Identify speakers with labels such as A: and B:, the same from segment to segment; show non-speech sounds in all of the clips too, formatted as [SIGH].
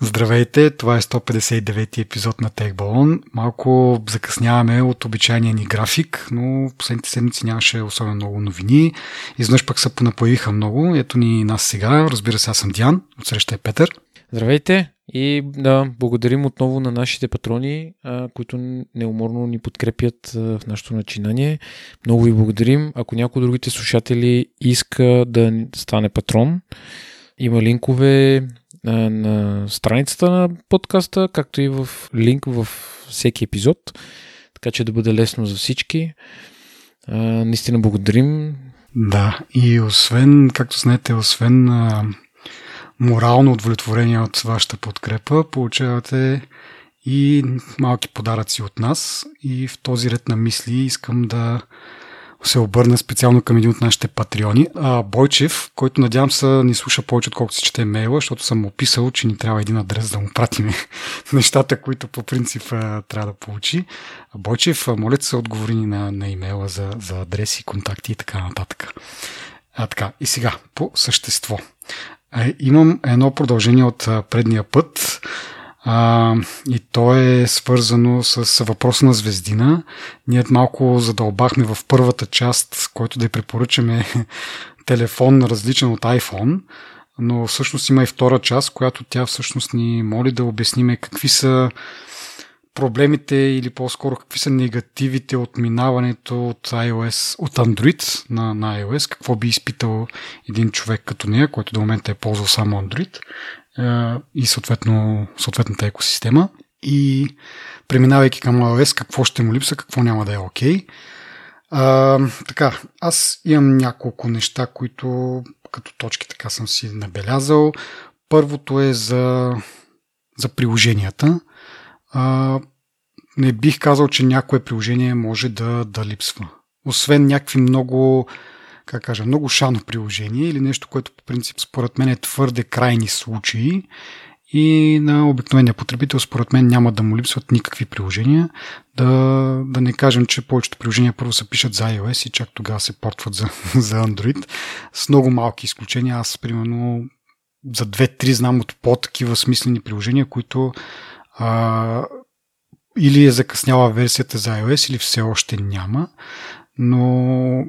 A: Здравейте, това е 159 епизод на Техбалон. Малко закъсняваме от обичайния ни график, но последните седмици нямаше особено много новини. Изнъж пък се понапоявиха много. Ето ни нас сега. Разбира се, аз съм Диан. Отсреща е Петър.
B: Здравейте и да, благодарим отново на нашите патрони, които неуморно ни подкрепят в нашето начинание. Много ви благодарим. Ако някой от другите слушатели иска да стане патрон, има линкове на страницата на подкаста, както и в линк в всеки епизод, така че да бъде лесно за всички. Наистина благодарим.
A: Да, и освен, както знаете, освен морално удовлетворение от вашата подкрепа, получавате и малки подаръци от нас. И в този ред на мисли искам да се обърна специално към един от нашите патреони. А, Бойчев, който надявам се ни слуша повече, отколкото си чете мейла, защото съм описал, че ни трябва един адрес да му пратиме [LAUGHS] нещата, които по принцип трябва да получи. Бойчев, моля се отговори ни на, на имейла за, за адреси, контакти и така нататък. А, така, и сега, по същество. Имам едно продължение от предния път. А, и то е свързано с въпроса на звездина. Ние малко задълбахме в първата част, който да я препоръчаме [LAUGHS] телефон различен от iPhone, но всъщност има и втора част, която тя всъщност ни моли да обясниме какви са проблемите или по-скоро какви са негативите от минаването от iOS, от Android на, на iOS, какво би изпитал един човек като нея, който до момента е ползвал само Android и съответно, съответната екосистема. И преминавайки към iOS, какво ще му липса, какво няма да е окей. Okay. така, аз имам няколко неща, които като точки така съм си набелязал. Първото е за, за приложенията. А, не бих казал, че някое приложение може да, да липсва. Освен някакви много как кажа, много шано приложение или нещо, което по принцип според мен е твърде крайни случаи и на обикновения потребител според мен няма да му липсват никакви приложения. Да, да не кажем, че повечето приложения първо се пишат за iOS и чак тогава се портват за, [LAUGHS] за Android. С много малки изключения. Аз, примерно, за 2-3 знам от по-такива смислени приложения, които а, или е закъсняла версията за iOS, или все още няма но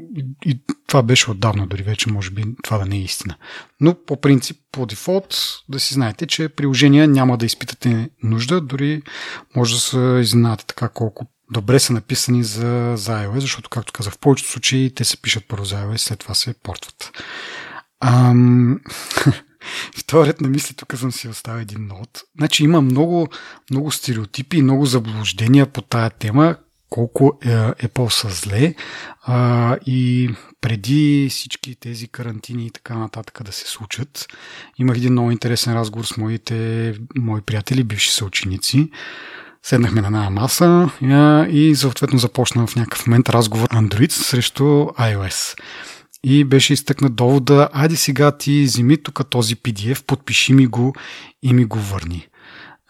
A: и, това беше отдавна, дори вече може би това да не е истина. Но по принцип, по дефолт, да си знаете, че приложения няма да изпитате нужда, дори може да се изненадате така колко добре са написани за, за iOS, защото, както казах, в повечето случаи те се пишат първо за iOS, след това се портват. Ам... [LAUGHS] Вторият на мисли, тук съм си оставил един нот. Значи има много, много стереотипи и много заблуждения по тая тема, колко е, Apple са зле а, и преди всички тези карантини и така нататък да се случат, имах един много интересен разговор с моите мои приятели, бивши съученици. Седнахме на една маса а, и съответно започна в някакъв момент разговор Android срещу iOS. И беше изтъкнат довода, айде сега ти вземи тук този PDF, подпиши ми го и ми го върни.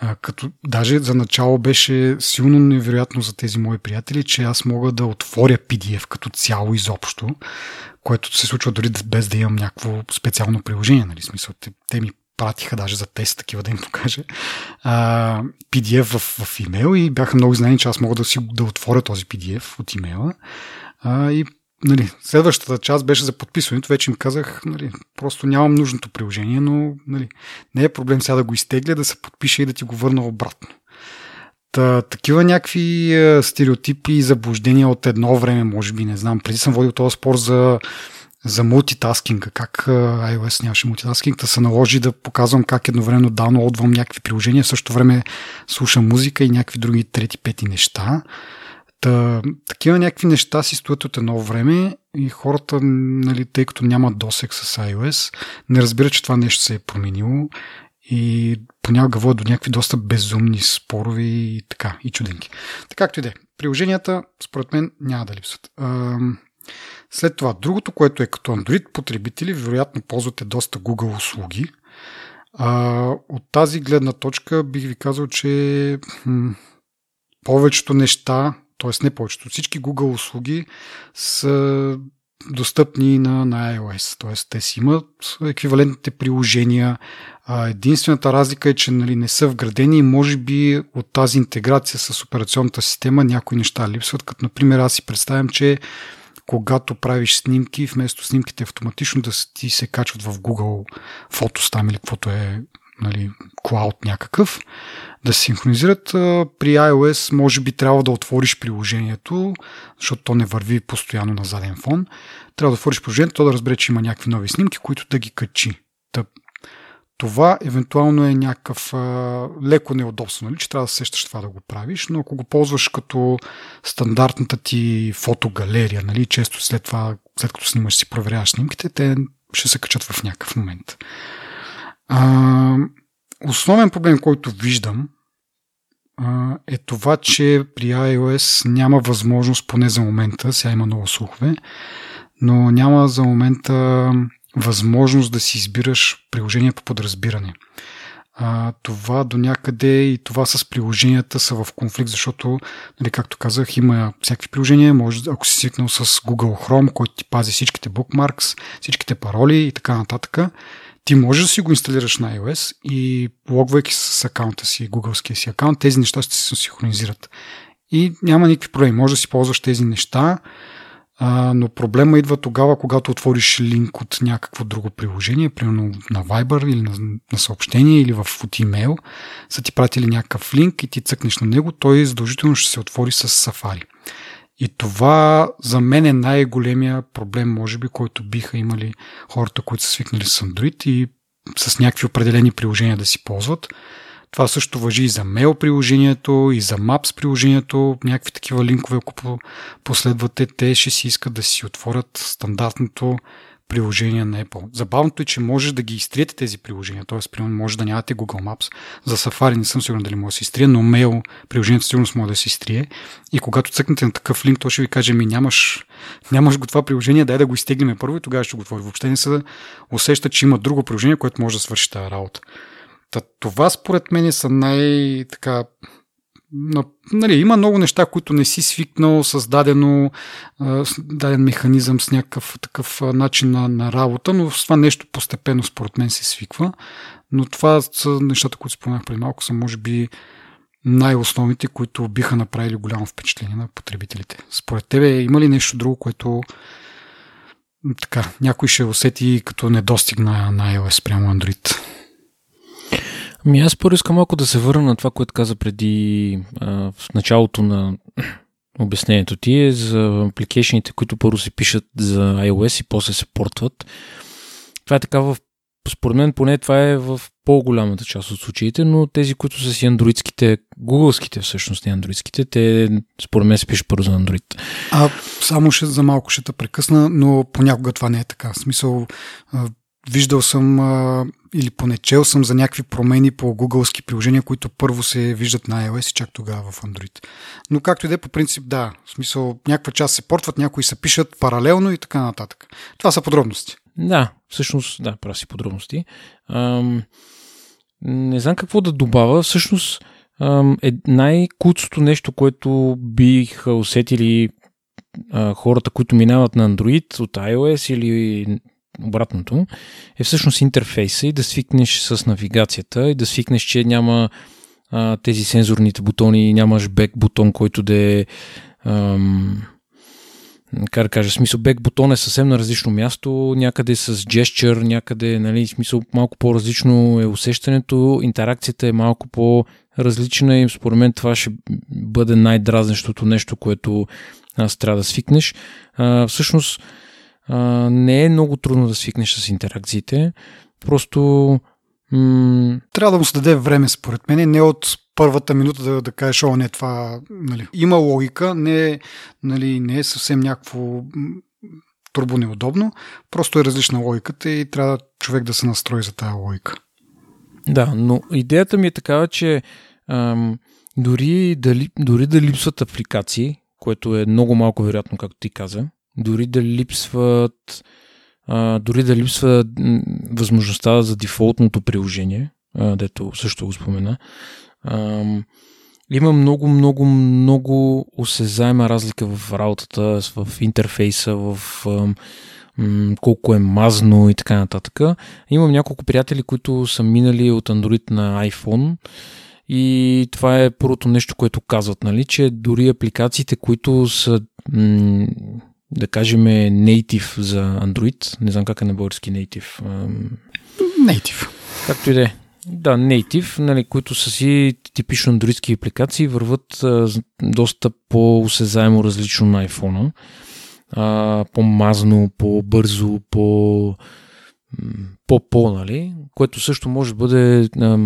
A: А, като даже за начало беше силно невероятно за тези мои приятели, че аз мога да отворя PDF като цяло изобщо, което се случва дори без да имам някакво специално приложение. Нали? Смисъл, те, те ми пратиха даже за тест, такива да им покажа, а, PDF в, в имейл и бяха много знани, че аз мога да си да отворя този PDF от имейла а, и нали, следващата част беше за подписването. Вече им казах, нали, просто нямам нужното приложение, но нали, не е проблем сега да го изтегля, да се подпиша и да ти го върна обратно. Та, такива някакви е, стереотипи и заблуждения от едно време, може би, не знам. Преди съм водил този спор за, за мултитаскинга, как е, iOS нямаше мултитаскинг, да се наложи да показвам как едновременно даунлоудвам някакви приложения, в същото време слушам музика и някакви други трети, пети неща. Та, такива някакви неща си стоят от едно време и хората, нали, тъй като нямат досек с iOS, не разбират, че това нещо се е променило и понякога водят до някакви доста безумни спорове и така, и чуденки. Така както и да е. Приложенията, според мен, няма да липсват. След това, другото, което е като Android потребители, вероятно ползвате доста Google услуги. От тази гледна точка бих ви казал, че повечето неща, т.е. не повечето, всички Google услуги са достъпни на, на iOS. Т.е. те си имат еквивалентните приложения. Единствената разлика е, че нали, не са вградени и може би от тази интеграция с операционната система някои неща липсват. Като например аз си представям, че когато правиш снимки, вместо снимките автоматично да ти се качват в Google Photos там или каквото е нали, клауд някакъв, да се синхронизират. При iOS може би трябва да отвориш приложението, защото то не върви постоянно на заден фон. Трябва да отвориш приложението, то да разбере, че има някакви нови снимки, които да ги качи. Това евентуално е някакъв а, леко неудобство, нали? че трябва да сещаш това да го правиш, но ако го ползваш като стандартната ти фотогалерия, нали? често след това, след като снимаш си проверяваш снимките, те ще се качат в някакъв момент. А, основен проблем, който виждам, е това, че при iOS няма възможност, поне за момента, сега има много слухове, но няма за момента възможност да си избираш приложения по подразбиране. А, това до някъде и това с приложенията са в конфликт, защото, нали, както казах, има всякакви приложения. Може, ако си свикнал с Google Chrome, който ти пази всичките bookmarks, всичките пароли и така нататък, ти можеш да си го инсталираш на iOS и логвайки с акаунта си, Google си акаунт, тези неща ще се синхронизират. И няма никакви проблеми. Може да си ползваш тези неща, но проблема идва тогава, когато отвориш линк от някакво друго приложение, примерно на Viber или на, на съобщение или в, от имейл, са ти пратили някакъв линк и ти цъкнеш на него, той задължително ще се отвори с Safari. И това за мен е най-големия проблем, може би, който биха имали хората, които са свикнали с Android и с някакви определени приложения да си ползват. Това също въжи и за мейл приложението, и за Maps приложението. Някакви такива линкове, ако последвате, те ще си искат да си отворят стандартното приложения на Apple. Забавното е, че можеш да ги изтриете тези приложения, т.е. примерно може да нямате Google Maps. За Safari не съм сигурен дали може да се изтрие, но Mail приложението сигурно може да се изтрие. И когато цъкнете на такъв линк, то ще ви каже, ми нямаш, нямаш го това приложение, дай да го изтеглиме първо и тогава ще го отвори. Въобще не се усеща, че има друго приложение, което може да свърши тази работа. Та, това според мен са най-така нали, има много неща, които не си свикнал с дадено, с даден механизъм, с някакъв такъв начин на, на работа, но с това нещо постепенно според мен се свиква. Но това са нещата, които споменах преди малко, са може би най-основните, които биха направили голямо впечатление на потребителите. Според тебе има ли нещо друго, което така, някой ще усети като недостиг на, на iOS прямо Android?
B: Ами аз първо искам малко да се върна на това, което каза преди а, в началото на [CLEARS THROAT] обяснението ти е за апликейшените, които първо се пишат за iOS и после се портват. Това е така в според мен поне това е в по-голямата част от случаите, но тези, които са си андроидските, гугълските всъщност, не андроидските, те според мен се пишат първо за андроид.
A: А само ще за малко ще те прекъсна, но понякога това не е така. В смисъл, виждал съм а, или поне чел съм за някакви промени по гугълски приложения, които първо се виждат на iOS и чак тогава в Android. Но както и да е, по принцип, да. В смисъл, някаква част се портват, някои се пишат паралелно и така нататък. Това са подробности.
B: Да, всъщност, да, прави си подробности. Ам, не знам какво да добавя. Всъщност, ам, е най-куцото нещо, което биха усетили хората, които минават на Android от iOS или обратното, е всъщност интерфейса и да свикнеш с навигацията и да свикнеш, че няма а, тези сензорните бутони, нямаш бек бутон, който да е как да кажа, смисъл бек бутон е съвсем на различно място, някъде с gesture, някъде, нали, смисъл малко по-различно е усещането, интеракцията е малко по-различна и според мен това ще бъде най-дразнещото нещо, което аз трябва да свикнеш. А, всъщност, а, не е много трудно да свикнеш с интеракциите. Просто.
A: М- Трябва да му се даде време, според мен, не от първата минута да, да кажеш, о, не, това. Нали. Има логика, не, нали, не е съвсем някакво турбо неудобно, просто е различна логиката и трябва човек да се настрои за тази логика.
B: Да, но идеята ми е такава, че ам, дори, да, дори да липсват апликации, което е много малко вероятно, както ти каза, дори да липсват а, дори да липсва възможността за дефолтното приложение, а, дето също го спомена. А, има много, много, много осезаема разлика в работата, в интерфейса, в м- колко е мазно и така нататък. Имам няколко приятели, които са минали от Android на iPhone и това е първото нещо, което казват, нали, че дори апликациите, които са м- да кажем native за Android, не знам как е на български native.
A: Native.
B: Както и да е. Да, native, нали, които са си типично андроидски апликации, върват а, доста по-осезаемо различно на iPhone. А, по-мазно, по-бързо, по по-по, нали? Което също може да бъде а,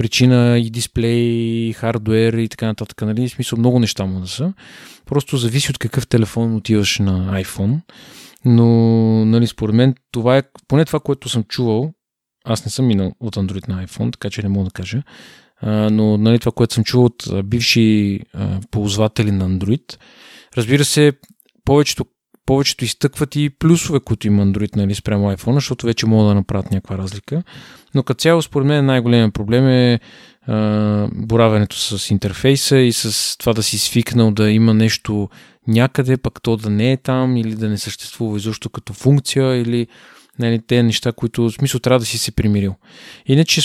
B: причина и дисплей, и хардвер и така нататък. Нали? В смисъл много неща му да са. Просто зависи от какъв телефон отиваш на iPhone. Но, нали, според мен, това е, поне това, което съм чувал, аз не съм минал от Android на iPhone, така че не мога да кажа, а, но нали, това, което съм чувал от бивши а, ползватели на Android, разбира се, повечето, повечето изтъкват и плюсове, които има Android нали, спрямо iPhone, защото вече могат да направят някаква разлика. Но като цяло, според мен, най-големият проблем е а, боравенето с интерфейса и с това да си свикнал да има нещо някъде, пък то да не е там или да не съществува изобщо като функция или нали, те неща, които в смисъл трябва да си се примирил. Иначе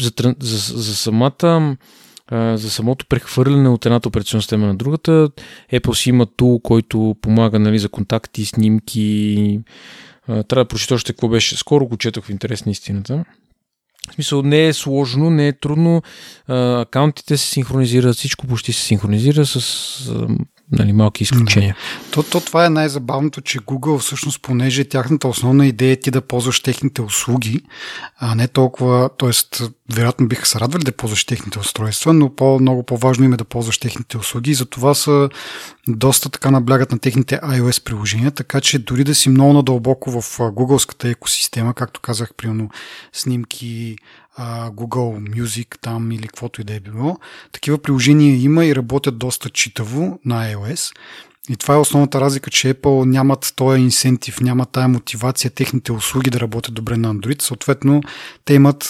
B: за, за, за самата за самото прехвърляне от едната операционна система на другата, Apple си има тул, който помага нали, за контакти, снимки. Трябва да прочита още какво беше. Скоро го четох в интерес на истината. В смисъл, не е сложно, не е трудно. Акаунтите се синхронизират, всичко почти се синхронизира с нали, малки изключения.
A: То, то това е най-забавното, че Google всъщност, понеже тяхната основна идея е ти да ползваш техните услуги, а не толкова, т.е. вероятно биха се радвали да ползваш техните устройства, но по-много по-важно им е да ползваш техните услуги и затова са доста така наблягат на техните iOS приложения, така че дори да си много надълбоко в гугълската екосистема, както казах, примерно снимки, Google Music там или каквото и да е било. Такива приложения има и работят доста читаво на iOS. И това е основната разлика, че Apple нямат този инсентив, нямат тая мотивация техните услуги да работят добре на Android. Съответно, те имат,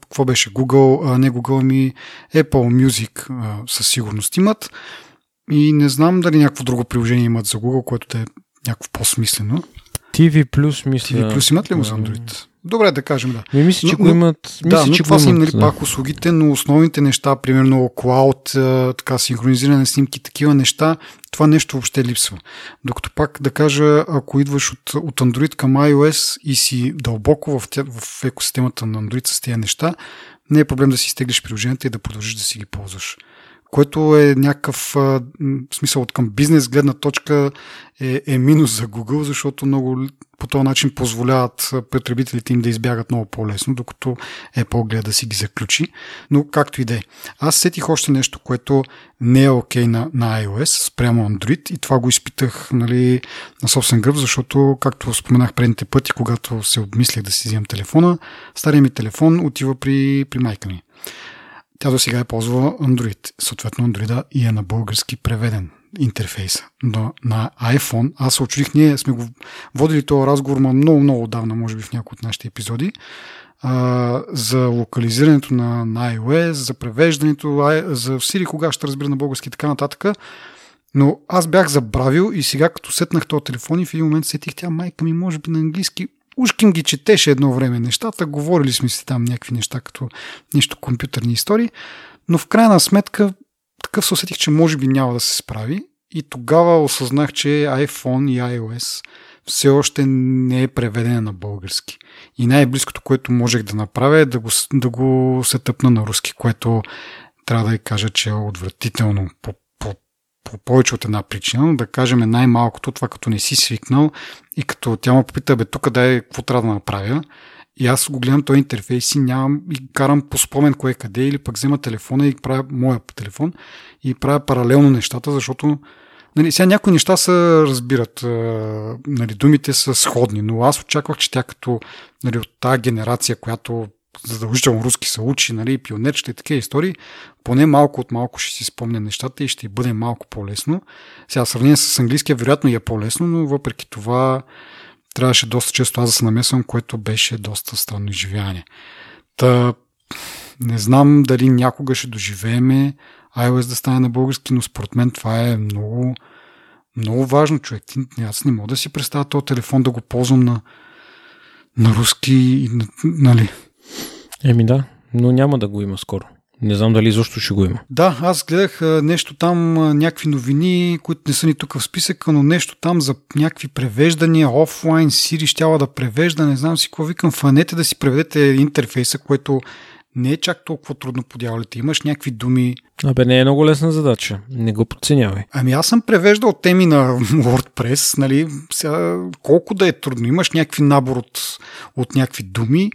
A: какво беше, Google, не Google, ми Apple Music със сигурност имат. И не знам дали някакво друго приложение имат за Google, което е някакво по-смислено.
B: TV Plus мисля.
A: TV Plus имат ли го за Android? Добре, да кажем, да.
B: Ми мисля, че но, го имат. Мисля,
A: да, но
B: че
A: това
B: са
A: им нали, да. пак услугите, но основните неща, примерно Cloud, така, синхронизиране на снимки, такива неща, това нещо въобще липсва. Докато пак да кажа, ако идваш от, от Android към iOS и си дълбоко в, тя, в екосистемата на Android с тези неща, не е проблем да си изтеглиш приложенията и да продължиш да си ги ползваш което е някакъв смисъл от към бизнес гледна точка е, е минус за Google, защото много по този начин позволяват потребителите им да избягат много по-лесно, докато Apple гледа да си ги заключи. Но както и да е. Аз сетих още нещо, което не е окей okay на, на iOS спрямо Android и това го изпитах нали, на собствен гръб, защото, както споменах предните пъти, когато се обмислях да си вземам телефона, стария ми телефон отива при, при майка ми. Тя до сега е ползвала Android. Съответно, Android и е на български преведен интерфейса. Но на iPhone, аз се очудих, ние сме го водили този разговор ма много, много отдавна, може би в някои от нашите епизоди, а, за локализирането на, на iOS, за превеждането, за Siri кога ще разбира на български и така нататък. Но аз бях забравил и сега като сетнах този телефон и в един момент сетих тя майка ми може би на английски Ушким ги четеше едно време нещата, говорили сме си там някакви неща, като нещо компютърни истории, но в крайна сметка такъв се усетих, че може би няма да се справи и тогава осъзнах, че iPhone и iOS все още не е преведена на български. И най-близкото, което можех да направя е да го, да го се тъпна на руски, което трябва да ви кажа, че е отвратително по по повече от една причина, да кажем най-малкото това, като не си свикнал и като тя ме попита, бе, тук да е, какво трябва да направя. И аз го гледам този интерфейс и нямам и карам по спомен кое къде или пък взема телефона и правя моя телефон и правя паралелно нещата, защото Нали, сега някои неща се разбират, нали, думите са сходни, но аз очаквах, че тя като нали, от тази генерация, която задължително руски се учи, нали, пионерчета и такива истории, поне малко от малко ще си спомня нещата и ще бъде малко по-лесно. Сега, в сравнение с английския, вероятно и е по-лесно, но въпреки това трябваше доста често аз да се намесвам, което беше доста странно изживяване. Та, Не знам дали някога ще доживееме iOS да стане на български, но според мен това е много, много важно, човек. Аз не мога да си представя този телефон да го ползвам на, на руски, нали?
B: Еми да, но няма да го има скоро. Не знам дали защо ще го има.
A: Да, аз гледах нещо там, някакви новини, които не са ни тук в списъка, но нещо там за някакви превеждания, офлайн, Siri щяла да превежда, не знам си какво викам, фанете да си преведете интерфейса, което не е чак толкова трудно по дяволите. Имаш някакви думи.
B: Абе, не е много лесна задача. Не го подценявай.
A: Ами аз съм превеждал теми на WordPress, нали, сега, колко да е трудно. Имаш някакви набор от, от някакви думи,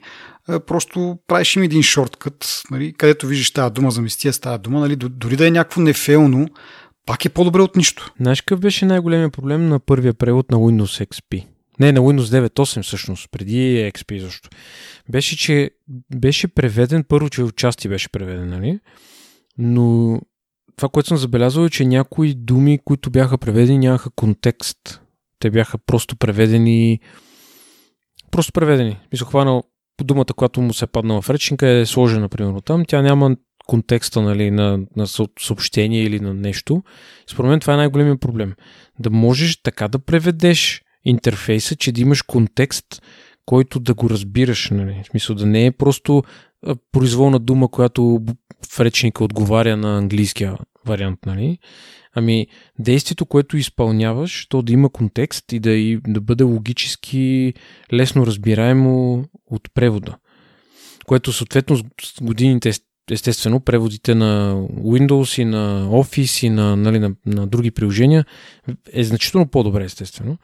A: просто правиш им един шорткът, нали, където виждаш тази дума, заместия с тази дума, нали, дори да е някакво нефелно, пак е по-добре от нищо.
B: Знаеш какъв беше най-големият проблем на първия превод на Windows XP? Не, на Windows 9.8 всъщност, преди XP защо. Беше, че беше преведен, първо, че отчасти беше преведен, нали? Но това, което съм забелязал е, че някои думи, които бяха преведени, нямаха контекст. Те бяха просто преведени просто преведени. Мисля, хванал думата, която му се е паднала в речника е сложена, примерно там. Тя няма контекста нали, на, на съобщение или на нещо. Според мен това е най-големият проблем. Да можеш така да преведеш интерфейса, че да имаш контекст, който да го разбираш. Нали? В смисъл да не е просто произволна дума, която в речника отговаря на английския вариант. Нали? Ами, действието, което изпълняваш, то да има контекст и да, и да бъде логически лесно разбираемо от превода. Което съответно с годините естествено преводите на Windows и на Office и на, нали, на, на други приложения е значително по-добре естествено.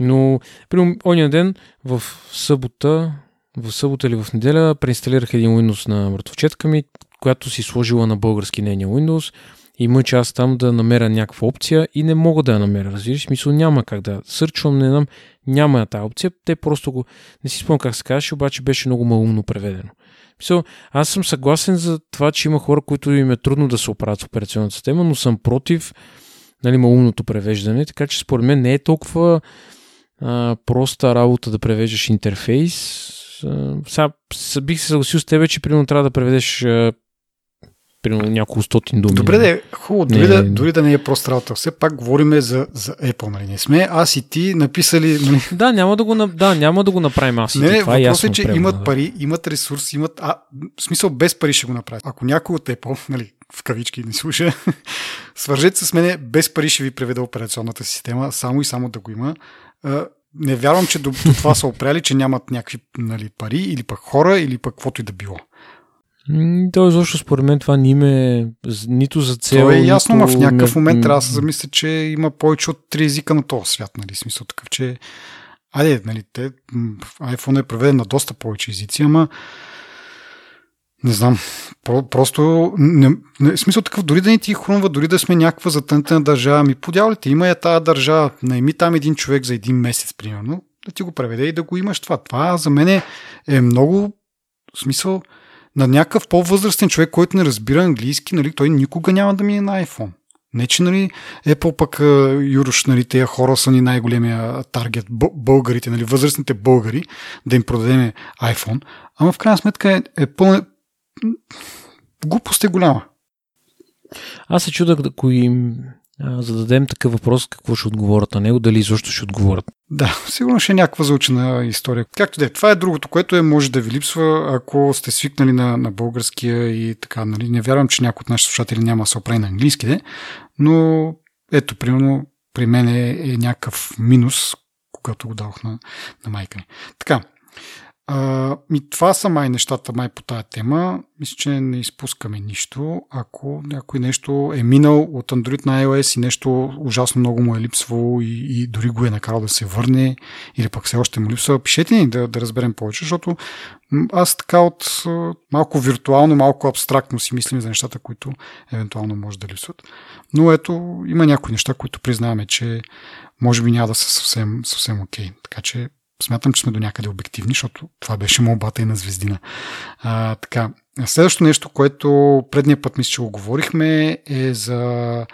B: Но, при ония ден, в събота, в събота или в неделя, преинсталирах един Windows на мъртвочетка ми, която си сложила на български нейния Windows мъча аз там да намеря някаква опция и не мога да я намеря, разбираш? Смисъл няма как да сърчвам, не знам, няма тази опция. Те просто го, не си спомням как се казваше, обаче беше много малумно преведено. Мисъл, аз съм съгласен за това, че има хора, които им е трудно да се оправят в операционната система, но съм против нали, малумното превеждане, така че според мен не е толкова а, проста работа да превеждаш интерфейс. А, сега бих се съгласил с тебе, че примерно трябва да преведеш а, примерно няколко стотин думи.
A: Добре, да е хубаво, дори, не, да, дори да не е проста работа. Все пак говориме за, за Apple, нали? Не сме аз и ти написали... Нали?
B: Да, няма да го, да, няма да го направим аз и
A: не,
B: ти. Това
A: е
B: въпрос
A: е, че имат да. пари, имат ресурс, имат... А, в смисъл без пари ще го направят. Ако някой от Apple, [LAUGHS] нали, в кавички не слуша, [LAUGHS] свържете се с мене, без пари ще ви преведа операционната система, само и само да го има не вярвам, че до, до това са опряли, че нямат някакви нали, пари или пък хора, или пък каквото и да било.
B: То защо според мен това ни име нито за цел. То
A: е ясно, но в някакъв момент трябва да се замисля, че има повече от три езика на този свят, нали? Смисъл такъв, че Айде, нали, те, iPhone е преведен на доста повече езици, ама не знам. Про, просто, не, не, смисъл такъв, дори да ни ти хрумва, дори да сме някаква затънтена държава, ми подявалите, има я тази държава, найми там един човек за един месец, примерно, да ти го преведе и да го имаш това. Това за мен е, е много, в смисъл, на някакъв по-възрастен човек, който не разбира английски, нали, той никога няма да мине на iPhone. Не, че нали, Apple пък Юрош, нали, тези хора са ни най-големия таргет, българите, нали, възрастните българи, да им продадем iPhone. Ама в крайна сметка е, е пълна, глупост е голяма.
B: Аз се чудах, ако им зададем такъв въпрос, какво ще отговорят на него, дали изобщо ще отговорят.
A: Да, сигурно ще е някаква заучена история. Както да е, това е другото, което е, може да ви липсва, ако сте свикнали на, на българския и така. Нали? Не вярвам, че някой от нашите слушатели няма да се оправи на английски, де, но ето, примерно, при мен е, е някакъв минус, когато го дадох на, на майка ми. Така, а, ми, това са май нещата май по тая тема. Мисля, че не изпускаме нищо. Ако някой нещо е минал от Android на iOS и нещо ужасно много му е липсвало и, и дори го е накарал да се върне или пък все още му липсва, пишете ни да, да разберем повече, защото аз така от малко виртуално, малко абстрактно си мислим за нещата, които евентуално може да липсват. Но ето, има някои неща, които признаваме, че може би няма да са съвсем, съвсем окей. Така че смятам, че сме до някъде обективни, защото това беше молбата и на Звездина. А, така, следващото нещо, което предния път мисля, че го говорихме, е за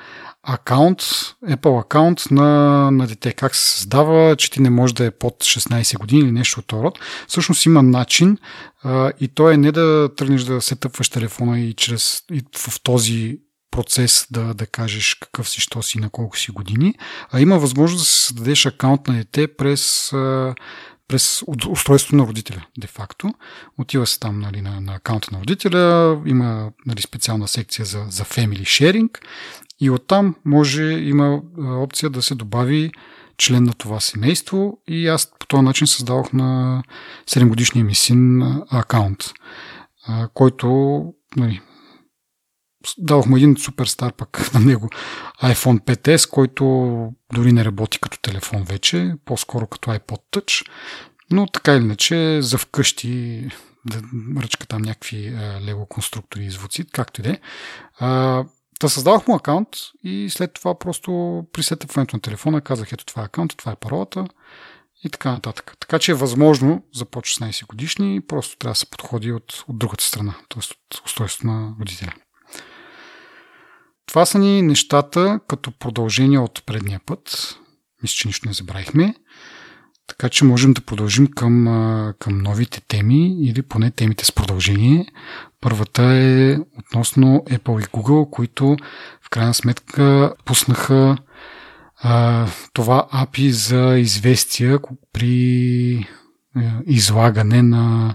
A: акаунт, Apple акаунт на, на дете. Как се създава, че ти не може да е под 16 години или нещо от този род. Всъщност има начин а, и то е не да тръгнеш да се тъпваш телефона и, чрез, и в този процес да, да кажеш какъв си, що си, на колко си години, а има възможност да се създадеш акаунт на дете през, през устройството на родителя, де-факто. Отива се там нали, на, на акаунта на родителя, има нали, специална секция за, за Family Sharing и оттам може, има опция да се добави член на това семейство и аз по този начин създавах на 7 годишния ми син акаунт, който нали, дадох му един суперстар пък [LAUGHS] на него iPhone 5S, който дори не работи като телефон вече, по-скоро като iPod Touch, но така или иначе за вкъщи да ръчка там някакви лего конструктори и звуци, както и да е. Та създавах му акаунт и след това просто при сетъпването на телефона казах ето това е акаунт, това е паролата и така нататък. Така че е възможно за по 16 годишни, просто трябва да се подходи от, от другата страна, т.е. от устройството на родителя. Това са ни нещата като продължение от предния път. Мисля, че нищо не забравихме. Така че можем да продължим към, към новите теми или поне темите с продължение. Първата е относно Apple и Google, които в крайна сметка пуснаха а, това API за известия при излагане на,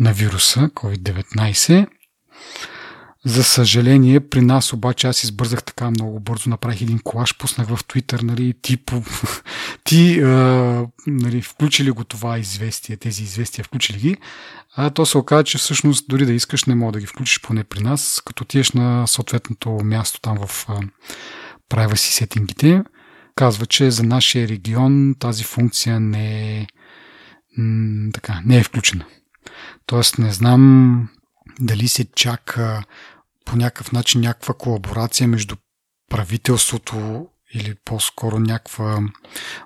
A: на вируса COVID-19. За съжаление, при нас обаче аз избързах така много бързо, направих един колаж, пуснах в Twitter, нали, ти, [LAUGHS] ти а, нали, включили го това известие, тези известия, включили ги, а то се оказа, че всъщност дори да искаш, не мога да ги включиш поне при нас, като тиеш на съответното място там в а, privacy сетингите, казва, че за нашия регион тази функция не е, така, не е включена. Тоест не знам дали се чака по някакъв начин някаква колаборация между правителството или по-скоро някаква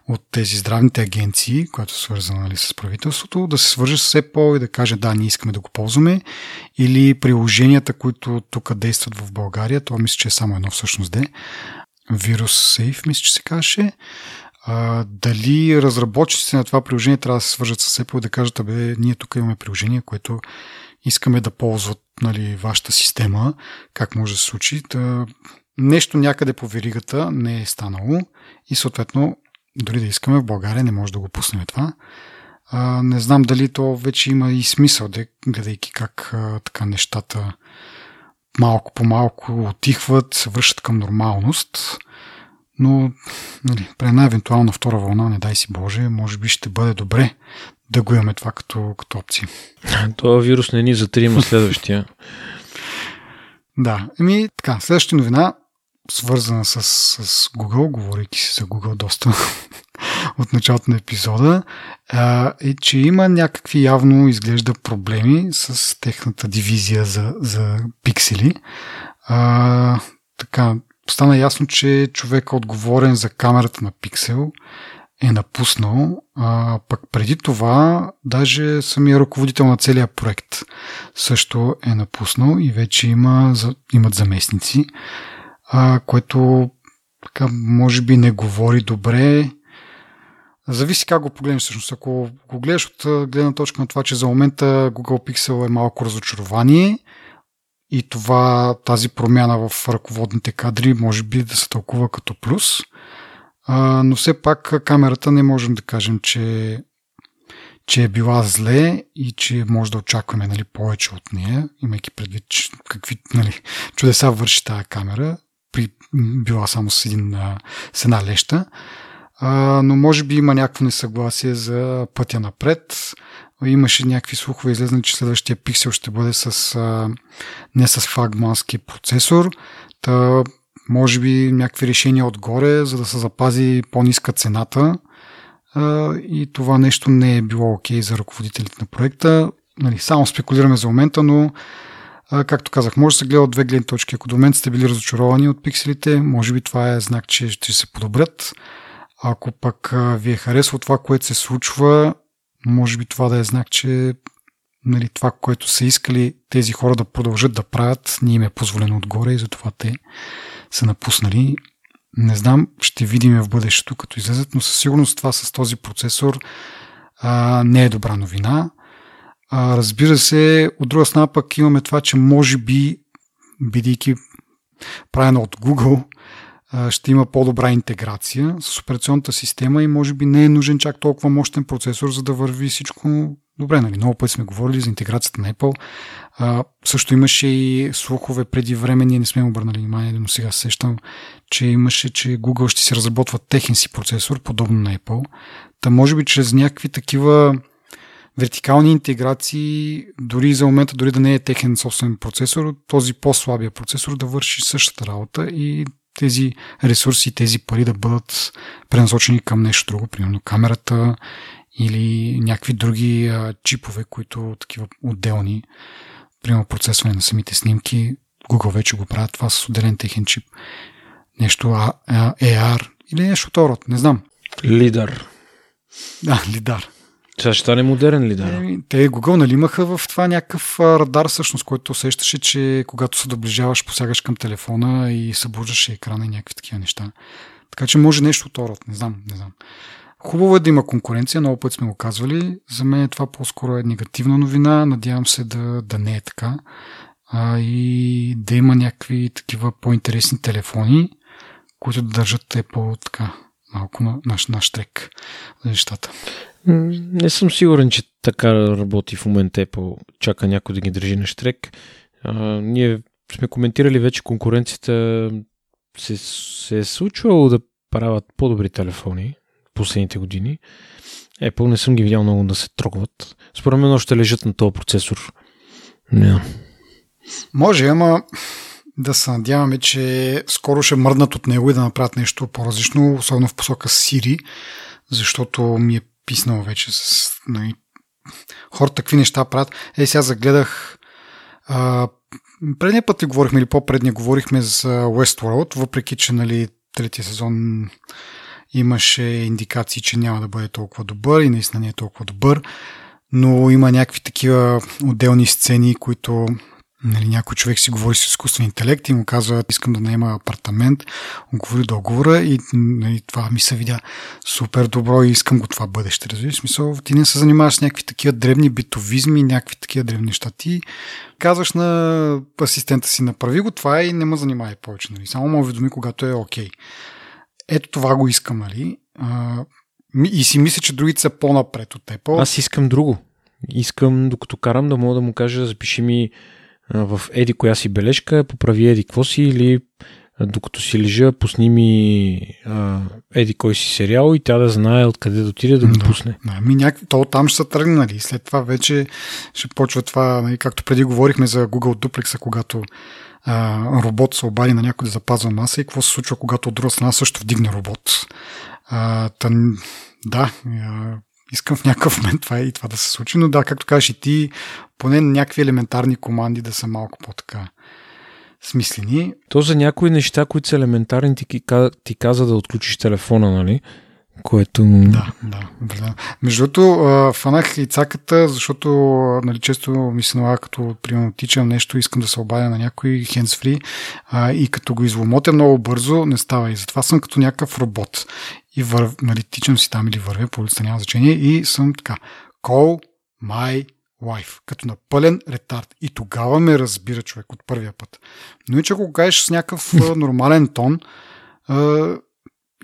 A: от тези здравните агенции, която е свързана нали, с правителството, да се свърже с Apple и да каже да, ние искаме да го ползваме, или приложенията, които тук действат в България, това мисля, че е само едно всъщност де, Virus Safe, мисля, че се каже, а, дали разработчиците на това приложение трябва да се свържат с Apple и да кажат, абе, ние тук имаме приложение, което искаме да ползват нали, вашата система, как може да се случи. Да, нещо някъде по веригата не е станало и съответно дори да искаме в България не може да го пуснем това. А, не знам дали то вече има и смисъл, гледайки как а, така нещата малко по малко отихват, се връщат към нормалност. Но нали, при една евентуална втора вълна, не дай си Боже, може би ще бъде добре да го имаме това като, като опция.
B: Това вирус не ни затрима [LAUGHS] следващия.
A: да, еми така, следващата новина, свързана с, с Google, говорейки си за Google доста [LAUGHS] от началото на епизода, е, че има някакви явно изглежда проблеми с техната дивизия за, за пиксели. А, така, стана ясно, че човека отговорен за камерата на пиксел е напуснал, а пък преди това даже самия ръководител на целия проект също е напуснал и вече има, имат заместници, а, което така, може би не говори добре. Зависи как го погледнеш всъщност. Ако го гледаш от гледна точка на това, че за момента Google Pixel е малко разочарование и това, тази промяна в ръководните кадри може би да се тълкува като плюс – а, но все пак камерата не можем да кажем, че, че е била зле и че може да очакваме нали, повече от нея, имайки предвид че, какви нали, чудеса върши тази камера, при, била само с, един, с една леща. А, но може би има някакво несъгласие за пътя напред. Имаше някакви слухове излезна, че следващия пиксел ще бъде с, а, не с флагмански процесор. Та, може би някакви решения отгоре, за да се запази по-ниска цената. И това нещо не е било окей okay за ръководителите на проекта. Нали, само спекулираме за момента, но както казах, може да се гледа от две гледни точки. Ако до момента сте били разочаровани от пикселите, може би това е знак, че ще се подобрят. Ако пък ви е харесало това, което се случва, може би това да е знак, че нали, това, което са искали тези хора да продължат да правят, ни им е позволено отгоре и затова те са напуснали Не знам, ще видим в бъдещето, като излезат, но със сигурност това с този процесор а, не е добра новина. А, разбира се, от друга страна пък имаме това, че може би, бидейки правена от Google, ще има по-добра интеграция с операционната система и може би не е нужен чак толкова мощен процесор, за да върви всичко добре. Нали? Много пъти сме говорили за интеграцията на Apple. А, също имаше и слухове преди време, ние не сме обърнали внимание, но сега сещам, че имаше, че Google ще си разработва техен си процесор, подобно на Apple. Та може би чрез някакви такива вертикални интеграции, дори за момента, дори да не е техен собствен процесор, този по-слабия процесор да върши същата работа и тези ресурси, тези пари да бъдат пренасочени към нещо друго, примерно камерата или някакви други а, чипове, които такива отделни, примерно процесване на самите снимки. Google вече го правят това с отделен техен чип. Нещо а, а, AR или нещо род, не знам.
B: Лидар.
A: Да, лидар.
B: Сега ще стане модерен ли да?
A: Е, те Google нали имаха в това някакъв радар всъщност, който усещаше, че когато се доближаваш, посягаш към телефона и събуждаше екрана и някакви такива неща. Така че може нещо от род, не знам, не знам. Хубаво е да има конкуренция, много път сме го казвали. За мен това по-скоро е негативна новина. Надявам се да, да не е така. А, и да има някакви такива по-интересни телефони, които да държат те по така малко на наш, наш трек за нещата.
B: Не съм сигурен, че така работи в момента Apple. Чака някой да ги държи на штрек. А, ние сме коментирали вече конкуренцията се, се е случвало да правят по-добри телефони последните години. Apple не съм ги видял много да се трогват. Според мен още лежат на този процесор. Не.
A: Може, ама да се надяваме, че скоро ще мърднат от него и да направят нещо по-различно, особено в посока Siri, защото ми е писнал вече с нали, хората какви неща правят. Е, сега загледах а, предния път ли говорихме или по-предния говорихме за Westworld, въпреки че нали, третия сезон имаше индикации, че няма да бъде толкова добър и наистина не е толкова добър, но има някакви такива отделни сцени, които Нали, някой човек си говори с изкуствен интелект и му казва, искам да наема апартамент, говори договора и нали, това ми се видя супер добро и искам го това бъдеще. Разбираш, смисъл, ти не се занимаваш с някакви такива древни битовизми, някакви такива древни неща. Ти казваш на асистента си, направи го това и не ме занимай повече. Нали. Само ме уведоми, когато е окей. Okay. Ето това го искам, нали? А, и си мисля, че другите са по-напред от теб.
B: Аз искам друго. Искам, докато карам, да мога да му кажа, запиши ми в еди коя си бележка, поправи еди какво си или докато си лежа, пусни ми а, еди кой си сериал и тя да знае откъде да отиде да го да, пусне.
A: Да, ми някакви, то там ще са тръгнали. След това вече ще почва това, нали, както преди говорихме за Google Duplex, когато а, робот се обади на някой да запазва маса и какво се случва, когато от друга страна също вдигне робот. А, тън, да, искам в някакъв момент това и това да се случи, но да, както кажеш и ти, поне някакви елементарни команди да са малко по-така смислени.
B: То за някои неща, които са елементарни, ти, ти каза да отключиш телефона, нали? Което...
A: Да, да. да. Между другото, фанах и цаката, защото нали, често ми се налага, като примерно тичам нещо, искам да се обадя на някой а, и като го изломотя много бързо, не става. И затова съм като някакъв робот. И вър... нали, тичам си там или вървя по улицата, няма значение. И съм така. Call my wife. Като на пълен ретард. И тогава ме разбира човек от първия път. Но и че ако кажеш с някакъв нормален тон,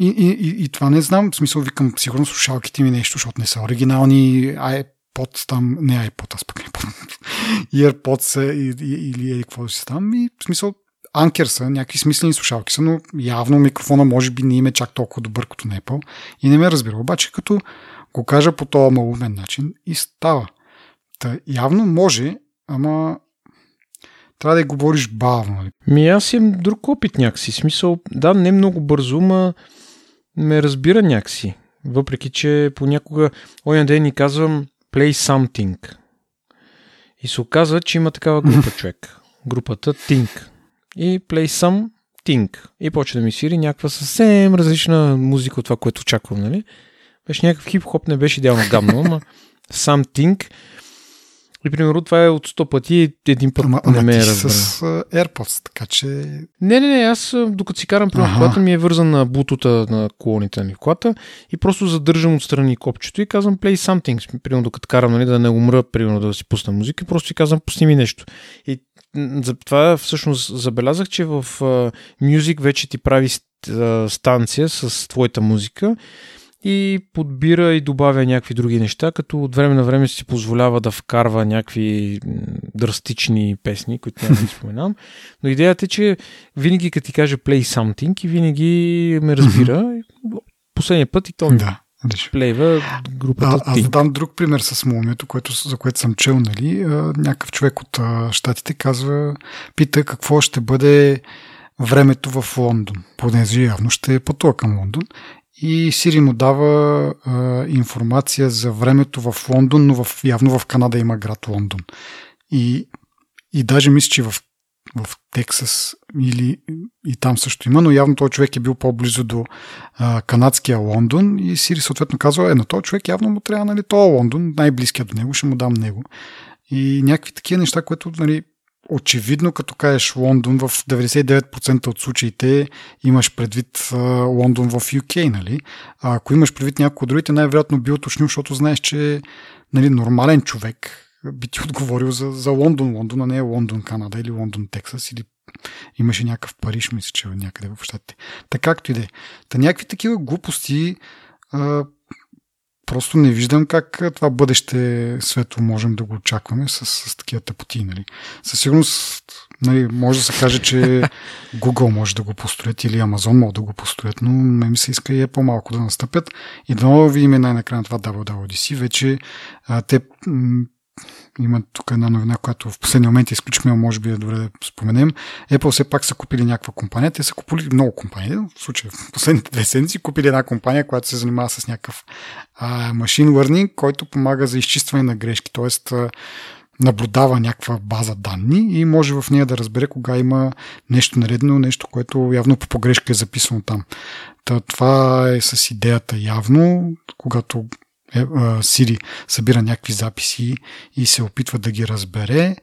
A: и, и, и, това не знам, в смисъл викам, сигурно слушалките ми нещо, защото не са оригинални iPod там, не iPod, аз пък помня, [LAUGHS] AirPods или какво да си там, и в смисъл анкер са, някакви смислени слушалки са, но явно микрофона може би не им е чак толкова добър като на Apple и не ме разбира. Обаче като го кажа по този малумен начин и става. Та, явно може, ама трябва да говориш бавно. Нали?
B: Ми аз имам друг опит някакси. Смисъл, да, не много бързо, ма ме разбира някакси. Въпреки, че понякога оня ден ни казвам play something. И се оказва, че има такава група [LAUGHS] човек. Групата Think. И play some Think. И почва да ми свири някаква съвсем различна музика от това, което очаквам, нали? Беше някакъв хип-хоп, не беше идеално гамно, ама Something. И примерно това е от 100 пъти един път
A: Ама,
B: не ме е разбрал.
A: с AirPods, така че...
B: Не, не, не, аз докато си карам,
A: Аха.
B: колата ми е вързан на бутута на колоните ми в колата и просто задържам отстрани копчето и казвам play something. Примерно докато карам, нали, да не умра, примерно да си пусна музика, просто си казвам пусни ми нещо. И за това всъщност забелязах, че в Music вече ти прави станция с твоята музика и подбира и добавя някакви други неща, като от време на време си позволява да вкарва някакви драстични песни, които няма да споменам. Но идеята е, че винаги като ти каже play something и винаги ме разбира. Последния път и то
A: Да,
B: плейва групата
A: А, аз да дам друг пример с мумието, което, за което съм чел, нали? Някакъв човек от а, щатите казва, пита какво ще бъде времето в Лондон, понеже явно ще пътува към Лондон. И Сири му дава а, информация за времето в Лондон, но в, явно в Канада има град Лондон. И, и даже мисля, че в, в Тексас или и там също има, но явно този човек е бил по-близо до а, канадския Лондон и Сири съответно казва, е, на този човек явно му трябва, нали, този Лондон, най-близкият до него, ще му дам него. И някакви такива неща, които, нали, очевидно, като кажеш Лондон, в 99% от случаите имаш предвид Лондон в UK, нали? А ако имаш предвид някои от другите, най-вероятно би уточнил, защото знаеш, че нали, нормален човек би ти [LAUGHS] отговорил за, за Лондон, Лондон, а не е Лондон, Канада или Лондон, Тексас или имаше някакъв Париж, мисля, че някъде в щатите. Така както и да е. Та някакви такива глупости а, просто не виждам как а, това бъдеще светло можем да го очакваме с, с такива тъпоти. Нали. Със сигурност нали, може да се каже, че [LAUGHS] Google може да го построят или Amazon може да го построят, но ме ми се иска и е по-малко да настъпят. И да видим най-накрая на това WWDC. Вече а, те има тук една новина, която в последния момент изключихме, но може би е добре да споменем. Apple все пак са купили някаква компания. Те са купили много компании. В случая в последните две седмици купили една компания, която се занимава с някакъв а, машин learning, който помага за изчистване на грешки. Тоест наблюдава някаква база данни и може в нея да разбере кога има нещо наредно, нещо, което явно по погрешка е записано там. Та, това е с идеята явно, когато е, Siri събира някакви записи и се опитва да ги разбере,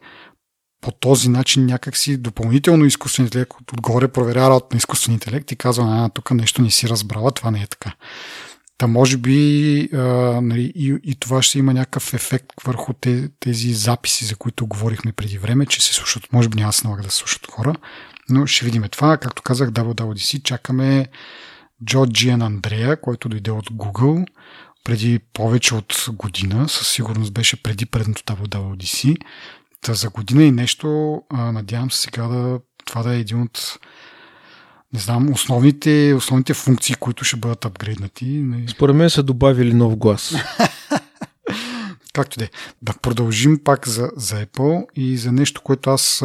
A: по този начин някакси допълнително изкуственият интелект отгоре проверява работа на изкуствен интелект и казва, а, тук нещо не си разбрала, това не е така. Та може би а, нали, и, и това ще има някакъв ефект върху те, тези записи, за които говорихме преди време, че се слушат. Може би няма се налага да слушат хора, но ще видим това. Както казах, WWDC чакаме Джо Джиан Андрея, който дойде от Google преди повече от година. Със сигурност беше преди предното WWDC. Та за година и нещо, а, надявам се сега да това да е един от не знам, основните, основните функции, които ще бъдат апгрейднати. Нали?
B: Според мен са добавили нов глас. [LAUGHS]
A: Както де. Да продължим пак за, за Apple и за нещо, което аз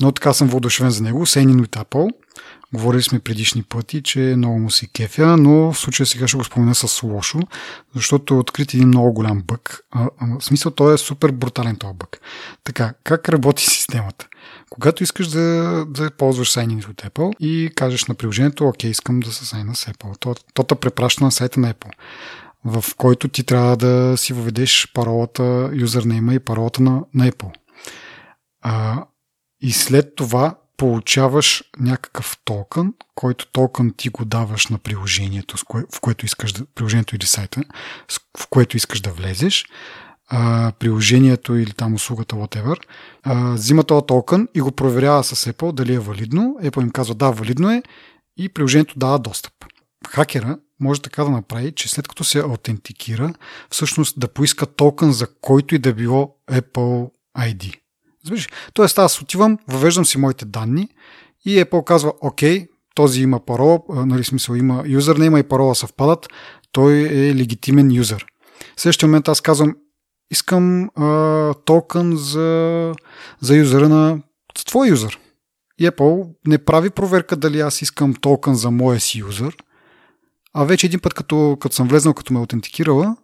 A: много така съм въодушевен за него. Сейнин от Apple. Говорили сме предишни пъти, че много му се кефя, но в случая сега ще го спомена с лошо, защото е открит един много голям бък. А, а, в смисъл, той е супер брутален този бък. Така, как работи [LAUGHS] системата? Когато искаш да, да ползваш сайнинг от Apple и кажеш на приложението, окей, искам да се сайна с Apple, то, то те препраща на сайта на Apple, в който ти трябва да си въведеш паролата, юзернейма и паролата на, на Apple. А, и след това получаваш някакъв токен, който токен ти го даваш на приложението, в което искаш да, приложението или сайта, в което искаш да влезеш, а, приложението или там услугата, whatever, а, взима този токен и го проверява с Apple дали е валидно. Apple им казва да, валидно е и приложението дава достъп. Хакера може така да направи, че след като се аутентикира, всъщност да поиска токен за който и да било Apple ID. Разбираш? Тоест аз отивам, въвеждам си моите данни и Apple казва, окей, този има парола, нали смисъл има юзернейма и парола съвпадат, той е легитимен юзер. В следващия момент аз казвам, искам а, токен за, за юзера на твой юзер. И Apple не прави проверка дали аз искам токен за моя си юзер, а вече един път, като, като съм влезнал, като ме аутентикирала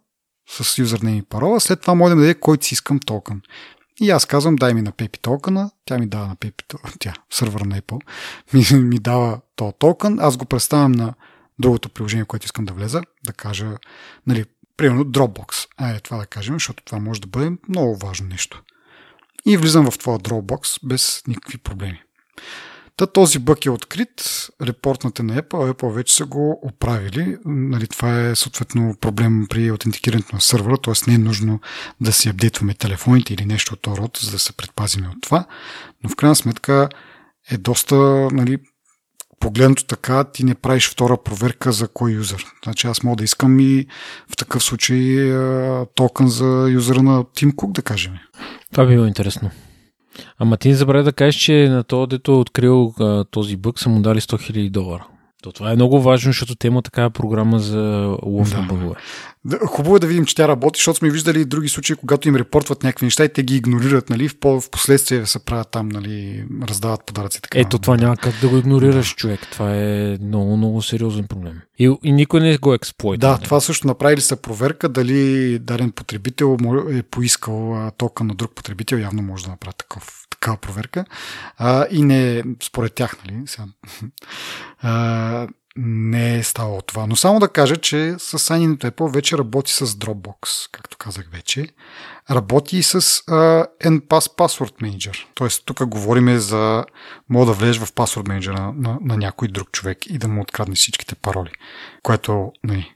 A: с юзернейм и парола, след това може да даде който си искам токен. И аз казвам, дай ми на Pepi токена, тя ми дава на Pepi, [LAUGHS] тя, сървър на Apple, ми, ми дава този токен, аз го представям на другото приложение, което искам да влеза, да кажа, нали, примерно Dropbox. Айде това да кажем, защото това може да бъде много важно нещо. И влизам в твоя Dropbox без никакви проблеми. Та този бък е открит, репортната на Apple, Apple вече са го оправили. Нали, това е съответно проблем при аутентикирането на сървъра, т.е. не е нужно да си апдейтваме телефоните или нещо от този род, за да се предпазиме от това. Но в крайна сметка е доста нали, погледнато така, ти не правиш втора проверка за кой юзър. Значи аз мога да искам и в такъв случай токен за юзера на Team Cook, да кажем.
B: Това би било интересно. Ама ти не забравя да кажеш, че на то, дето е открил а, този бък, са му дали 100 000 долара. То това е много важно, защото те има такава програма за лов на бъгове.
A: Да, хубаво е да видим, че тя работи, защото сме виждали и други случаи, когато им репортват някакви неща и те ги игнорират, нали, в, по- в последствие се правят там, нали, раздават подаръци. Така,
B: Ето това няма как да го игнорираш, да. човек. Това е много, много сериозен проблем. И, и никой не го експлойта.
A: Да, това също направили са проверка дали даден потребител е поискал тока на друг потребител, явно може да направи такъв такава проверка. А, и не според тях, нали? Сега, [LAUGHS] а, не е ставало това. Но само да кажа, че с Sign Apple вече работи с Dropbox, както казах вече. Работи и с uh, NPass Password Manager. Тоест, тук говорим за мога да влезеш в Password Manager на, на, на някой друг човек и да му открадне всичките пароли. Което, нали,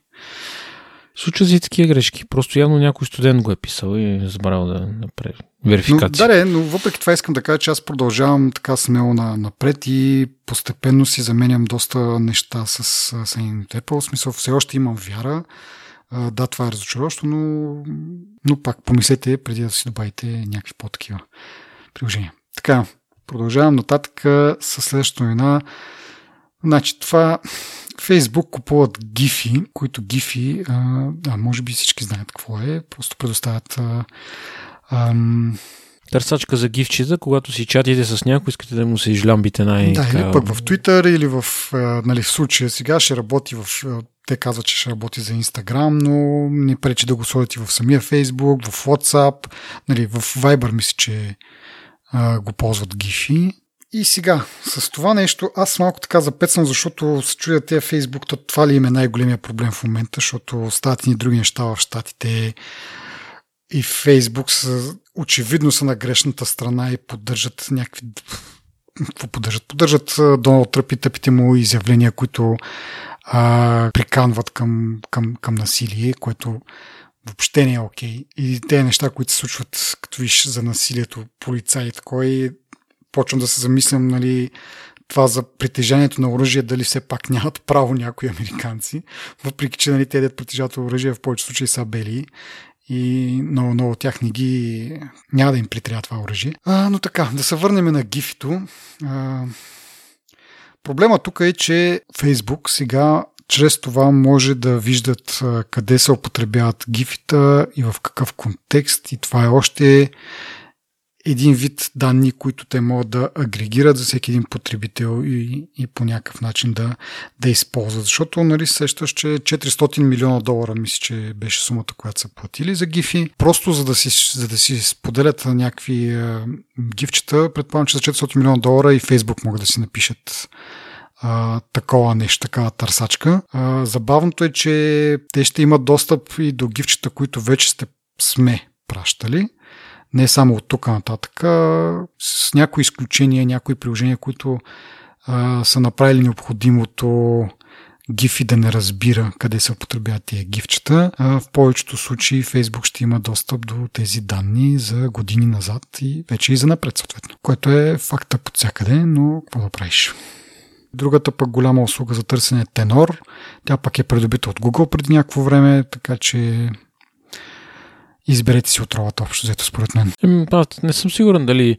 B: Случва си такива грешки. Просто явно някой студент го е писал и е забравил да направи верификация.
A: Да, но въпреки това искам да кажа, че аз продължавам така смело на, напред и постепенно си заменям доста неща с Съединените Apple. В смисъл, все още имам вяра. Да, това е разочароващо, но, но пак помислете преди да си добавите някакви по-такива приложения. Така, продължавам нататък с следващата новина. Значи, това Фейсбук купуват гифи, които гифи, а, да, може би всички знаят какво е, просто предоставят а, ам...
B: Търсачка за гифчета, когато си чатите с някой, искате да му се излямбите най-
A: Да, или пък в Twitter, или в, нали, в случая сега ще работи в... Те казват, че ще работи за Instagram, но не пречи да го сложат и в самия Facebook, в WhatsApp, нали, в Viber мисля, че а, го ползват гифи. И сега, с това нещо, аз малко така запецам, защото се чуя тези Фейсбук, то това ли им е най-големия проблем в момента, защото стават ни други неща в щатите и Фейсбук са, очевидно са на грешната страна и поддържат някакви какво поддържат? Поддържат Доналд Тръп и тъпите му изявления, които а, приканват към, към, към насилие, което въобще не е окей. Okay. И те неща, които се случват, като виж за насилието, полицаи и такова, почвам да се замислям, нали, това за притежанието на оръжие, дали все пак нямат право някои американци, въпреки че нали, те дет притежават оръжие в повечето случаи са бели и много, много тях не ги... няма да им притрябва това оръжие. А, но така, да се върнем на гифито. А, проблема тук е, че Фейсбук сега чрез това може да виждат къде се употребяват гифита и в какъв контекст и това е още един вид данни, които те могат да агрегират за всеки един потребител и, и по някакъв начин да, да използват. Защото, нали, сещаш, че 400 милиона долара, мисля, че беше сумата, която са платили за гифи. Просто за да си, за да си споделят някакви а, гифчета, предполагам, че за 400 милиона долара и Фейсбук могат да си напишат а, такова нещо, такава търсачка. А, забавното е, че те ще имат достъп и до гифчета, които вече сте сме пращали не само от тук нататък, с някои изключения, някои приложения, които а, са направили необходимото гифи да не разбира къде се употребяват тия гифчета. А, в повечето случаи Facebook ще има достъп до тези данни за години назад и вече и за напред съответно, което е факта под всякъде, но какво да правиш? Другата пък голяма услуга за търсене е Tenor. Тя пък е придобита от Google преди някакво време, така че изберете си отровата общо взето според мен.
B: Аз не съм сигурен дали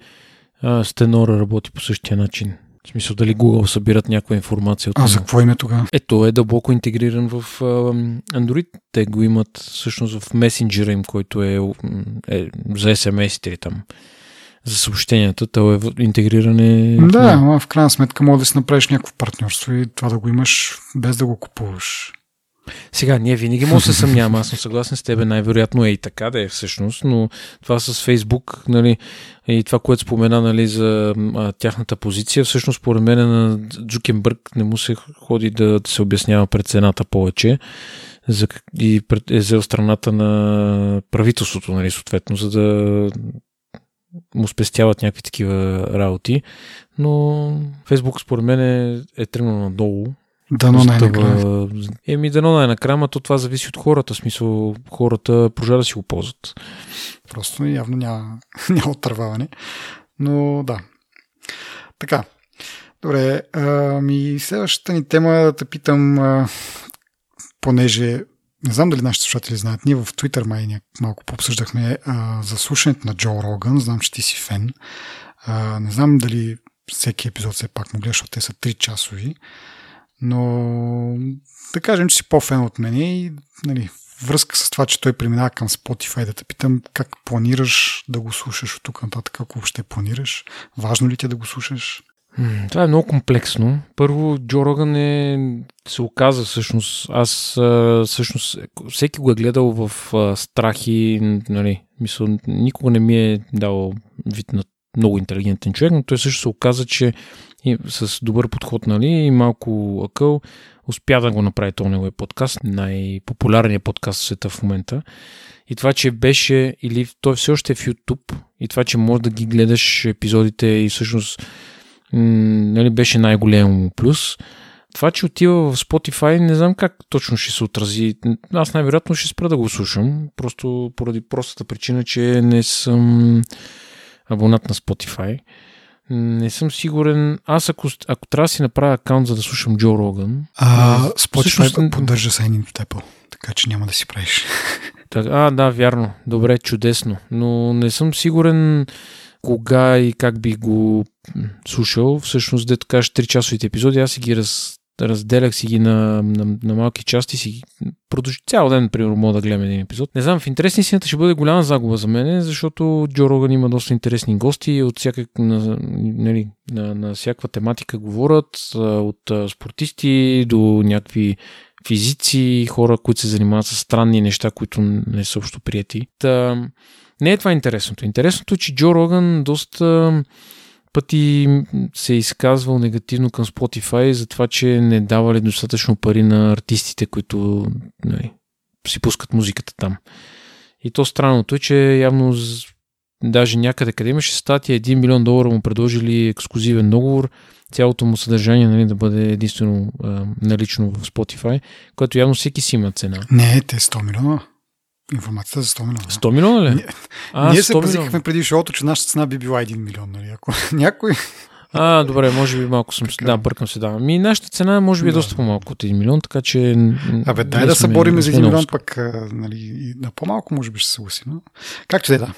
B: а, Стенора работи по същия начин. В смисъл дали Google събират някаква информация
A: от А за какво име тогава?
B: Ето е дълбоко интегриран в а, Android. Те го имат всъщност в месенджера им, който е, е за SMS-ите или там за съобщенията, то е интегриране.
A: Да, в крайна сметка може да си направиш някакво партньорство и това да го имаш без да го купуваш.
B: Сега, ние винаги може да се [LAUGHS] съмняваме, аз съм съгласен с тебе, най-вероятно е и така да е всъщност, но това с Фейсбук, нали, и това, което спомена, нали, за а, тяхната позиция, всъщност, според мен на Джукенбърг не му се ходи да, да се обяснява пред цената повече, за, и е взел страната на правителството, нали, съответно, за да му спестяват някакви такива работи. Но Фейсбук според мен е, е тръгнал надолу.
A: Дано най-накрая.
B: Еми, дано най-накрая, то това зависи от хората. В смисъл, хората прожа да си го ползват.
A: Просто явно няма, [LAUGHS] няма отърваване. Но да. Така. Добре. Ами, следващата ни тема да те питам, а, понеже не знам дали нашите слушатели знаят, ние в Twitter май малко пообсъждахме а, за слушането на Джо Роган, знам, че ти си фен. А, не знам дали всеки епизод все пак му гледаш, защото те са 3 часови, но да кажем, че си по-фен от мене и нали, връзка с това, че той преминава към Spotify, да те питам как планираш да го слушаш от тук нататък, как въобще планираш, важно ли ти е да го слушаш?
B: Това е много комплексно. Първо, Джо Роган е, се оказа всъщност, аз всъщност, всеки го е гледал в страх и, нали, мисъл, никога не ми е дал вид на много интелигентен човек, но той също се оказа, че с добър подход, нали, и малко акъл, успя да го направи този неговия подкаст, най-популярният подкаст в света в момента. И това, че беше, или той все още е в YouTube, и това, че можеш да ги гледаш епизодите и всъщност нали, беше най-голям плюс. Това, че отива в Spotify, не знам как точно ще се отрази. Аз най-вероятно ще спра да го слушам, просто поради простата причина, че не съм абонат на Spotify. Не съм сигурен. Аз ако, ако трябва да си направя акаунт, за да слушам Джо Роган...
A: А, Spotify всъщност... поддържа Signing to Apple, така че няма да си правиш. [LAUGHS]
B: Так, а, да, вярно. Добре, чудесно. Но не съм сигурен кога и как би го слушал. Всъщност, дето кажеш 3-часовите епизоди, аз си ги раз, разделях си ги на, на, на малки части, си продължи цял ден, примерно, мога да гледам един епизод. Не знам, в интересни сината ще бъде голяма загуба за мен, защото Джо Роган има доста интересни гости от всякак, на, нали, на, на всякаква тематика говорят, от спортисти до някакви физици, хора, които се занимават с странни неща, които не са общо прияти. Та, не е това интересното. Интересното е, че Джо Роган доста пъти се е изказвал негативно към Spotify за това, че не давали достатъчно пари на артистите, които нали, си пускат музиката там. И то странното е, че явно даже някъде къде имаше статия 1 милион долара му предложили ексклюзивен договор, цялото му съдържание нали, да бъде единствено а, налично в Spotify, което явно всеки си има цена.
A: Не, те 100 милиона информацията за 100 милиона.
B: 100 милиона ли?
A: Ние, а, ние се пазихме преди шоуто, че нашата цена би била 1 милион. Нали? Ако [LAUGHS] някой...
B: А, добре, може би малко съм... Така. Да, бъркам се, да. Ми нашата цена може би е доста по-малко от 1 милион, така че...
A: Абе, дай да се бориме за 1 милион, пък нали, на по-малко може би ще се съгласим. Но... Както да е, да.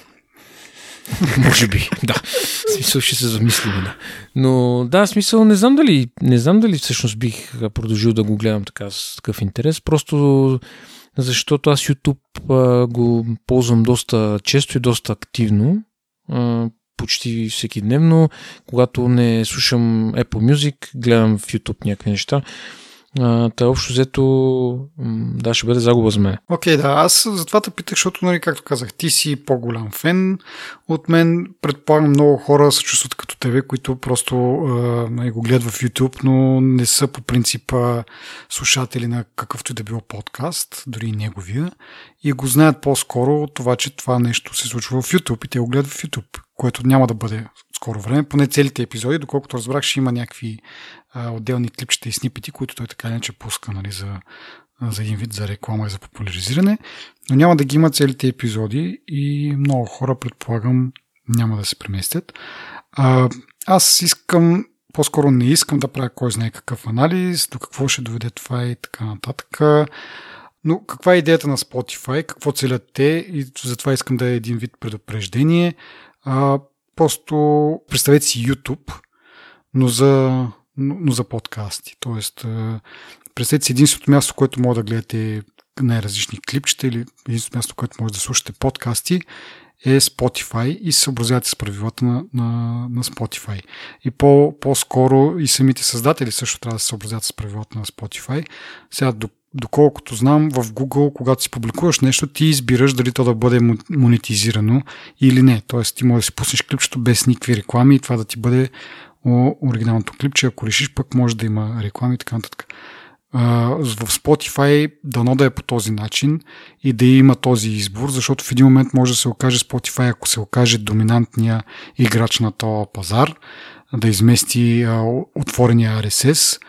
A: [LAUGHS]
B: може би, да. В смисъл ще се замислим, да. Но да, смисъл не знам дали, не знам дали всъщност бих продължил да го гледам така с такъв интерес. Просто защото аз YouTube го ползвам доста често и доста активно, почти всеки дневно. Когато не слушам Apple Music, гледам в YouTube някакви неща. Та общо взето, да, ще бъде загуба за мен.
A: Окей, okay, да, аз затова те питах, защото, нали, както казах, ти си по-голям фен от мен. Предполагам, много хора се чувстват като тебе, които просто нали, го гледат в YouTube, но не са по принципа слушатели на какъвто и да било подкаст, дори и неговия, и го знаят по-скоро от това, че това нещо се случва в YouTube и те го гледат в YouTube, което няма да бъде скоро време, поне целите епизоди, доколкото разбрах, ще има някакви а, отделни клипчета и снипети, които той така иначе пуска нали, за, за един вид за реклама и за популяризиране, но няма да ги има целите епизоди и много хора, предполагам, няма да се преместят. А, аз искам, по-скоро не искам да правя кой знае какъв анализ, до какво ще доведе това и така нататък. Но каква е идеята на Spotify, какво целят те и затова искам да е един вид предупреждение. А, просто представете си YouTube, но за но, но за подкасти. Тоест, представете си единственото място, което може да гледате най-различни клипчета или единственото място, което може да слушате подкасти е Spotify и се съобразявате с правилата на, на, на Spotify. И по, по-скоро и самите създатели също трябва да се съобразяват с правилата на Spotify. Сега, доколкото знам, в Google, когато си публикуваш нещо, ти избираш дали то да бъде монетизирано или не. Тоест, ти можеш да си пуснеш клипчето без никакви реклами и това да ти бъде оригиналното клипче. Ако решиш, пък може да има реклами и така нататък. в Spotify дано да е по този начин и да има този избор, защото в един момент може да се окаже Spotify, ако се окаже доминантния играч на този пазар, да измести отворения RSS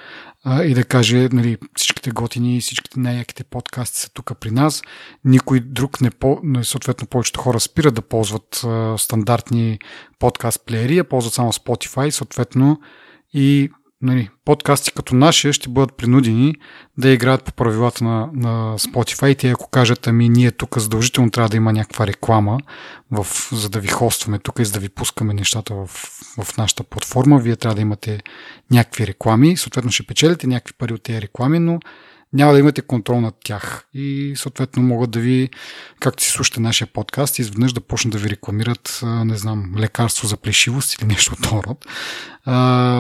A: а, и да каже нали, всичките готини, всичките най-яките подкасти са тук при нас. Никой друг не по... Съответно, повечето хора спират да ползват а, стандартни подкаст плеери, а ползват само Spotify, съответно и нали, подкасти като нашия ще бъдат принудени да играят по правилата на, на Spotify. Те ако кажат, ами ние тук задължително трябва да има някаква реклама, в, за да ви хостваме тук и за да ви пускаме нещата в, в нашата платформа, вие трябва да имате някакви реклами. Съответно ще печелите някакви пари от тези реклами, но няма да имате контрол над тях и съответно могат да ви, както си слушате нашия подкаст, изведнъж да почнат да ви рекламират, не знам, лекарство за плешивост или [LAUGHS] нещо от този род.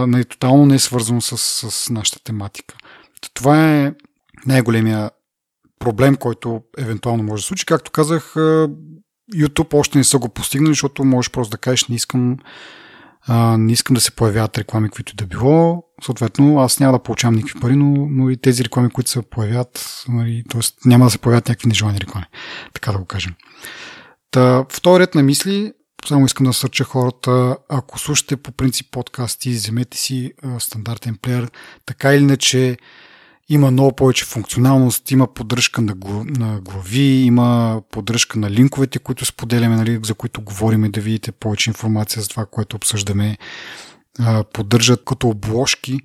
A: Нали, тотално не е свързано с, с нашата тематика. Това е най-големия проблем, който евентуално може да случи. Както казах, YouTube още не са го постигнали, защото можеш просто да кажеш, не искам а, не искам да се появяват реклами, които да било. Съответно, аз няма да получавам никакви пари, но, но и тези реклами, които се появят, нали, т.е. няма да се появят някакви нежелани реклами. Така да го кажем. Та, в този ред на мисли, само искам да сърча хората, ако слушате по принцип подкасти, вземете си а, стандартен плеер, така или иначе има много повече функционалност, има поддръжка на, на глави, има поддръжка на линковете, които споделяме, нали, за които говорим да видите повече информация за това, което обсъждаме. Поддържат като обложки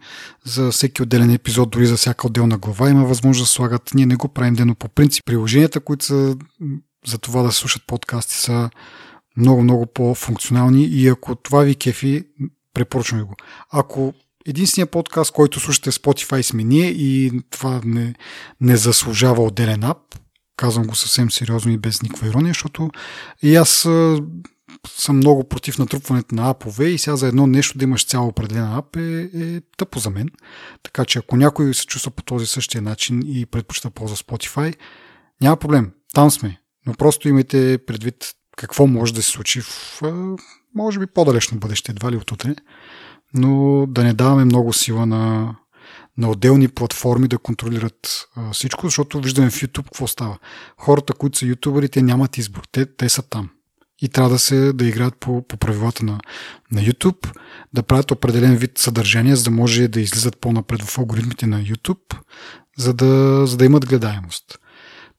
A: за всеки отделен епизод, дори за всяка отделна глава. Има възможност да слагат. Ние не го правим, но по принцип приложенията, които са за това да слушат подкасти, са много, много по-функционални и ако това ви кефи, препоръчвам ви го. Ако единствения подкаст, който слушате в Spotify сме ние и това не, не заслужава отделен ап. Казвам го съвсем сериозно и без никаква ирония, защото и аз съм много против натрупването на апове и сега за едно нещо да имаш цяло определена ап е, е тъпо за мен. Така че ако някой се чувства по този същия начин и предпочита ползва Spotify, няма проблем. Там сме. Но просто имайте предвид какво може да се случи в може би по-далечно бъдеще, едва ли от утре но да не даваме много сила на, на отделни платформи да контролират а, всичко, защото виждаме в YouTube какво става. Хората, които са ютубери, те нямат избор. Те, те са там. И трябва да се да играят по, по правилата на, на YouTube, да правят определен вид съдържание, за да може да излизат по-напред в алгоритмите на YouTube, за да, за да имат гледаемост.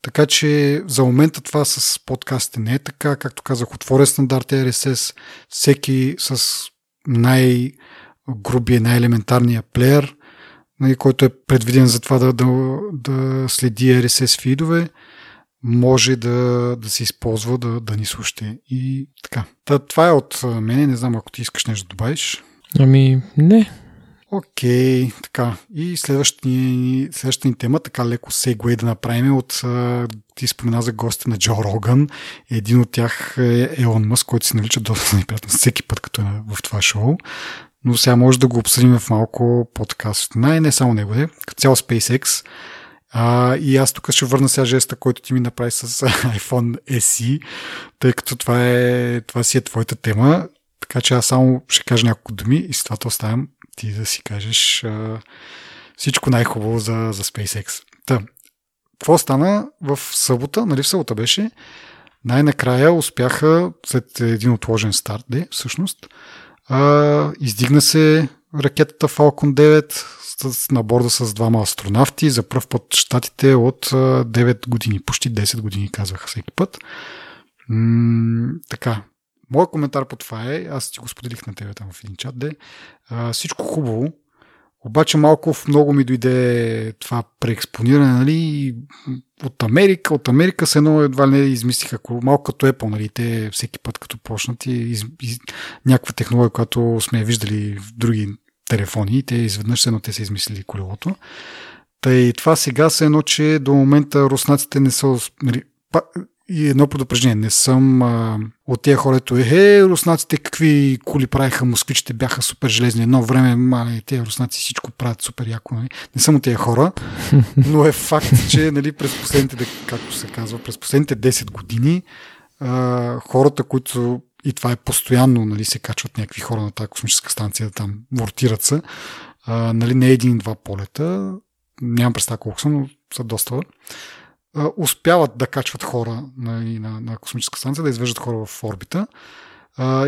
A: Така че за момента това с подкастите не е така. Както казах, отворя стандарт RSS, всеки с най- грубия, най-елементарния плеер, нали, който е предвиден за това да, да, да следи RSS фидове, може да, да се използва да, да ни слушате. И така. Та, това е от мене. Не знам ако ти искаш нещо да добавиш.
B: Ами, не.
A: Окей, okay, така. И следващата ни, следващата ни тема, така леко сегуей да направим от, ти спомена за гостите на Джо Роган. Един от тях е Елон Мъс, който се нарича доста неприятно всеки път, като е в това шоу но сега може да го обсъдим в малко подкаст. Най не само него, е, като цяло SpaceX. А, и аз тук ще върна сега жеста, който ти ми направи с [LAUGHS] iPhone SE, тъй като това, е, това си е твоята тема. Така че аз само ще кажа няколко думи и с това те оставям ти да си кажеш а, всичко най-хубаво за, за SpaceX. Та, какво стана в събота, нали в събота беше, най-накрая успяха, след един отложен старт, де, всъщност, а, издигна се ракетата Falcon 9 с, на борда с двама астронавти. За първ път щатите от 9 години, почти 10 години казваха всеки път. М- така, Моят коментар по това е, аз ти го споделих на тебе там в един чат, де, а, всичко хубаво, обаче малко в много ми дойде това преекспониране, нали, от Америка. От Америка се едно едва не измислиха, малко като Apple, нали, те всеки път като почнат и из, из, някаква технология, която сме виждали в други телефони, те изведнъж едно те са измислили колелото. Та и това сега се едно, че до момента руснаците не са нали, и едно предупреждение. Не съм а, от тия хора, ето е, руснаците какви коли правиха, москвичите бяха супер железни. Едно време, мали, тези руснаци всичко правят супер яко. Нали? Не съм от тия хора, [LAUGHS] но е факт, че нали, през последните, както се казва, през последните 10 години а, хората, които и това е постоянно, нали, се качват някакви хора на тази космическа станция, там вортират се, а, нали, не един-два полета, нямам представа колко са, но са доста, успяват да качват хора на, на, на космическа станция, да извеждат хора в орбита.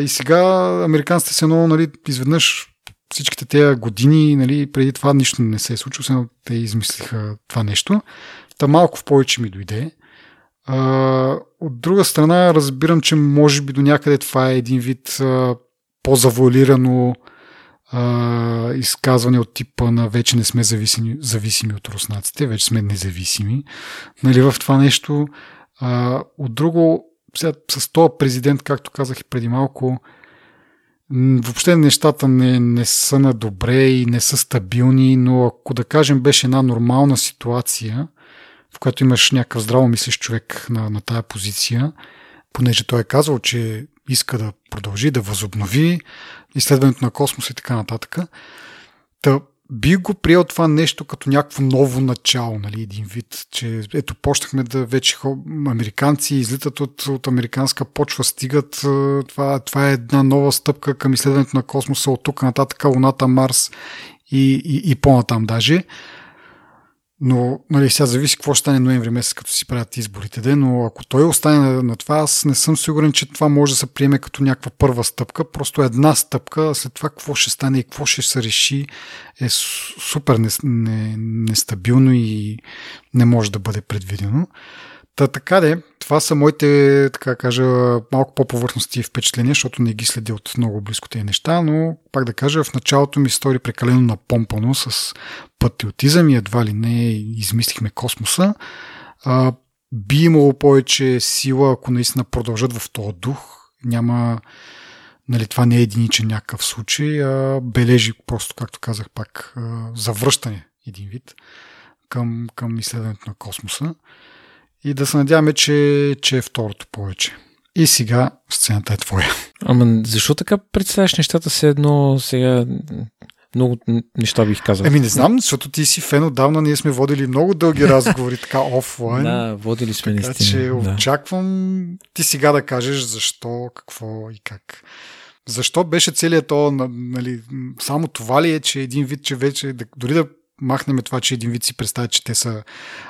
A: И сега американците се едно, нали, изведнъж всичките тези години, нали, преди това нищо не се е случило, сега те измислиха това нещо. Та малко в повече ми дойде. От друга страна, разбирам, че може би до някъде това е един вид по-завуалирано а, изказване от типа на вече не сме зависими, зависими от руснаците, вече сме независими. Нали, в това нещо. А, от друго, сега, с този президент, както казах и преди малко, въобще нещата не, не са на добре и не са стабилни, но ако да кажем беше една нормална ситуация, в която имаш някакъв здраво мислещ човек на, на тая позиция, понеже той е казал, че иска да продължи, да възобнови изследването на космоса и така нататък. Та, би го приел това нещо като някакво ново начало, нали, един вид, че ето почнахме да вече американци излитат от, от американска почва, стигат, това, това е една нова стъпка към изследването на космоса от тук нататък, Луната, Марс и, и, и по-натам даже. Но нали, сега зависи какво ще стане ноември месец, като си правят изборите. Де, но ако той остане на, на това, аз не съм сигурен, че това може да се приеме като някаква първа стъпка. Просто една стъпка, след това какво ще стане и какво ще се реши е супер нестабилно и не може да бъде предвидено. Та така де, това са моите, така кажа, малко по-повърхности впечатления, защото не ги следя от много близко неща, но пак да кажа, в началото ми стори прекалено напомпано с патриотизъм и едва ли не измислихме космоса. А, би имало повече сила, ако наистина продължат в този дух. Няма, нали, това не е единичен някакъв случай, а бележи просто, както казах пак, завръщане един вид към, към изследването на космоса и да се надяваме, че, че е второто повече. И сега сцената е твоя.
B: Ама защо така представяш нещата се едно сега много неща бих казал.
A: Еми не знам, защото ти си фен отдавна, ние сме водили много дълги [LAUGHS] разговори така офлайн.
B: Да, водили сме
A: така,
B: наистина.
A: че
B: да.
A: очаквам ти сега да кажеш защо, какво и как. Защо беше целият то, нали, само това ли е, че един вид, че вече, дори да махнем това, че един вид си представя, че те са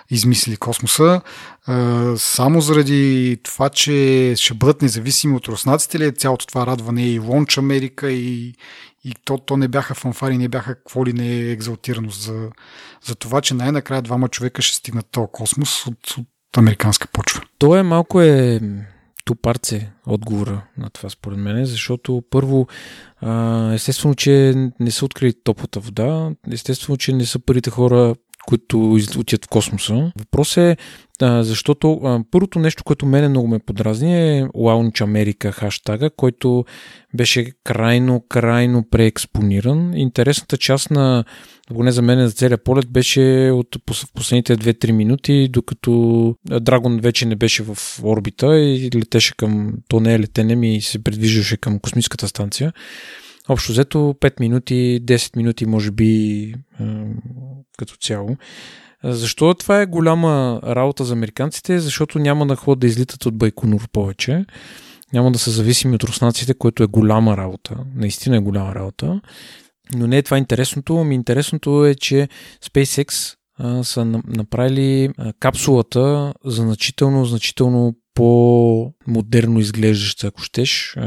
A: измислили космоса. Само заради това, че ще бъдат независими от руснаците ли е цялото това радване и Лонч Америка и, и то, то не бяха фанфари, не бяха какво ли не е екзалтирано за, за това, че най-накрая двама човека ще стигнат този космос от, от американска почва.
B: То е малко е тупарце отговора на това според мен, защото първо естествено, че не са открили топлата вода, естествено, че не са първите хора, които отиват в космоса. Въпрос е, защото първото нещо, което мене много ме подразни е Launch America хаштага, който беше крайно, крайно преекспониран. Интересната част на, поне за мен, за целият полет беше от последните 2-3 минути, докато Драгон вече не беше в орбита и летеше към, то не е летене ми и се придвижваше към космическата станция. Общо взето 5 минути, 10 минути може би като цяло. Защо това е голяма работа за американците? Защото няма на ход да излитат от Байконур повече. Няма да са зависими от руснаците, което е голяма работа. Наистина е голяма работа. Но не е това интересното. Ами интересното е, че SpaceX са направили а, капсулата значително, значително по-модерно изглеждаща, ако щеш.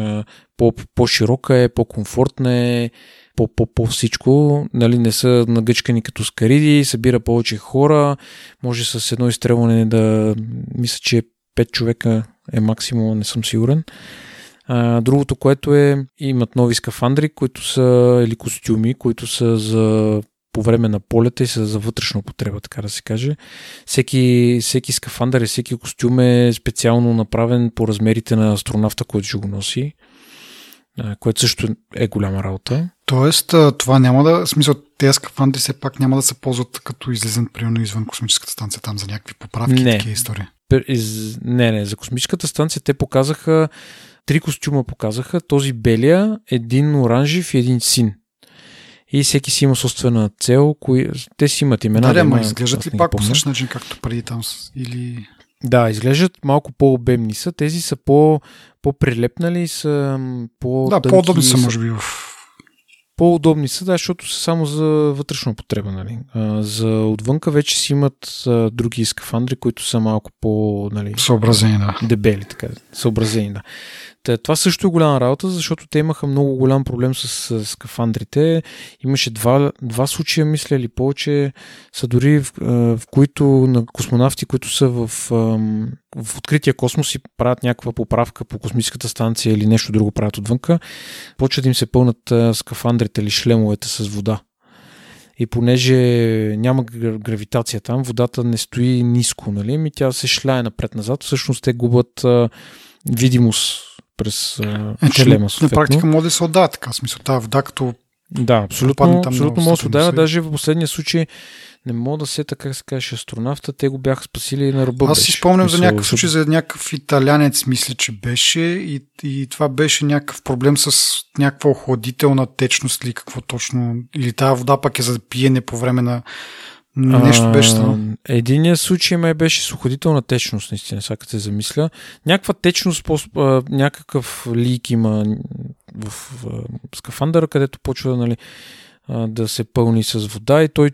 B: По-широка е, по-комфортна е, по-всичко. Нали, не са нагъчкани като скариди, събира повече хора. Може с едно изстрелване да... Мисля, че 5 човека е максимум, не съм сигурен. А, другото, което е, имат нови скафандри, които са, или костюми, които са за по време на полета и са за вътрешна употреба, така да се каже. Всеки, всеки скафандър и всеки костюм е специално направен по размерите на астронавта, който ще го носи, което също е голяма работа.
A: Тоест, това няма да, в смисъл, тези скафандри все пак няма да се ползват като излизан примерно извън космическата станция там за някакви поправки не. и такива истории.
B: Из... Не, не, за космическата станция те показаха, три костюма показаха, този белия, един оранжев и един син и всеки си има собствена цел, кои... те си имат имена.
A: Да, да, ма изглеждат ли пак по същия начин, както преди там или...
B: Да, изглеждат малко по-обемни са. Тези са по, по-прилепнали, са по
A: Да, по-удобни са, може би, в
B: по-удобни са, да, защото са само за вътрешна потреба. Нали. А, за отвънка вече си имат а, други скафандри, които са малко по... Нали,
A: съобразени, да.
B: Дебели, така. Съобразени, да. Това също е голяма работа, защото те имаха много голям проблем с, с скафандрите. Имаше два, два случая, мисля, или повече, са дори в, в които на космонавти, които са в, в открития космос и правят някаква поправка по космическата станция или нещо друго правят отвънка, почват им се пълнат скафандрите или шлемовете с вода. И понеже няма гравитация там, водата не стои ниско, нали? Ми тя се шляе напред-назад. Всъщност те губят а, видимост през е, шлема.
A: На практика може да се отдава така, смисъл тази вода, като
B: да, абсолютно, абсолютно може да се отдава. Даже в последния случай не мога да се така се каже астронавта, те го бяха спасили на ръба.
A: Аз си спомням за някакъв случай за някакъв италянец, мисля, че беше и, и това беше някакъв проблем с някаква охладителна течност или какво точно, или тази вода пък е за пиене по време на Нещо беше там.
B: Единият случай май беше с уходителна течност, наистина, сега се замисля. Някаква течност, по, а, някакъв лик има в, в, в скафандъра, където почва нали, а, да се пълни с вода и той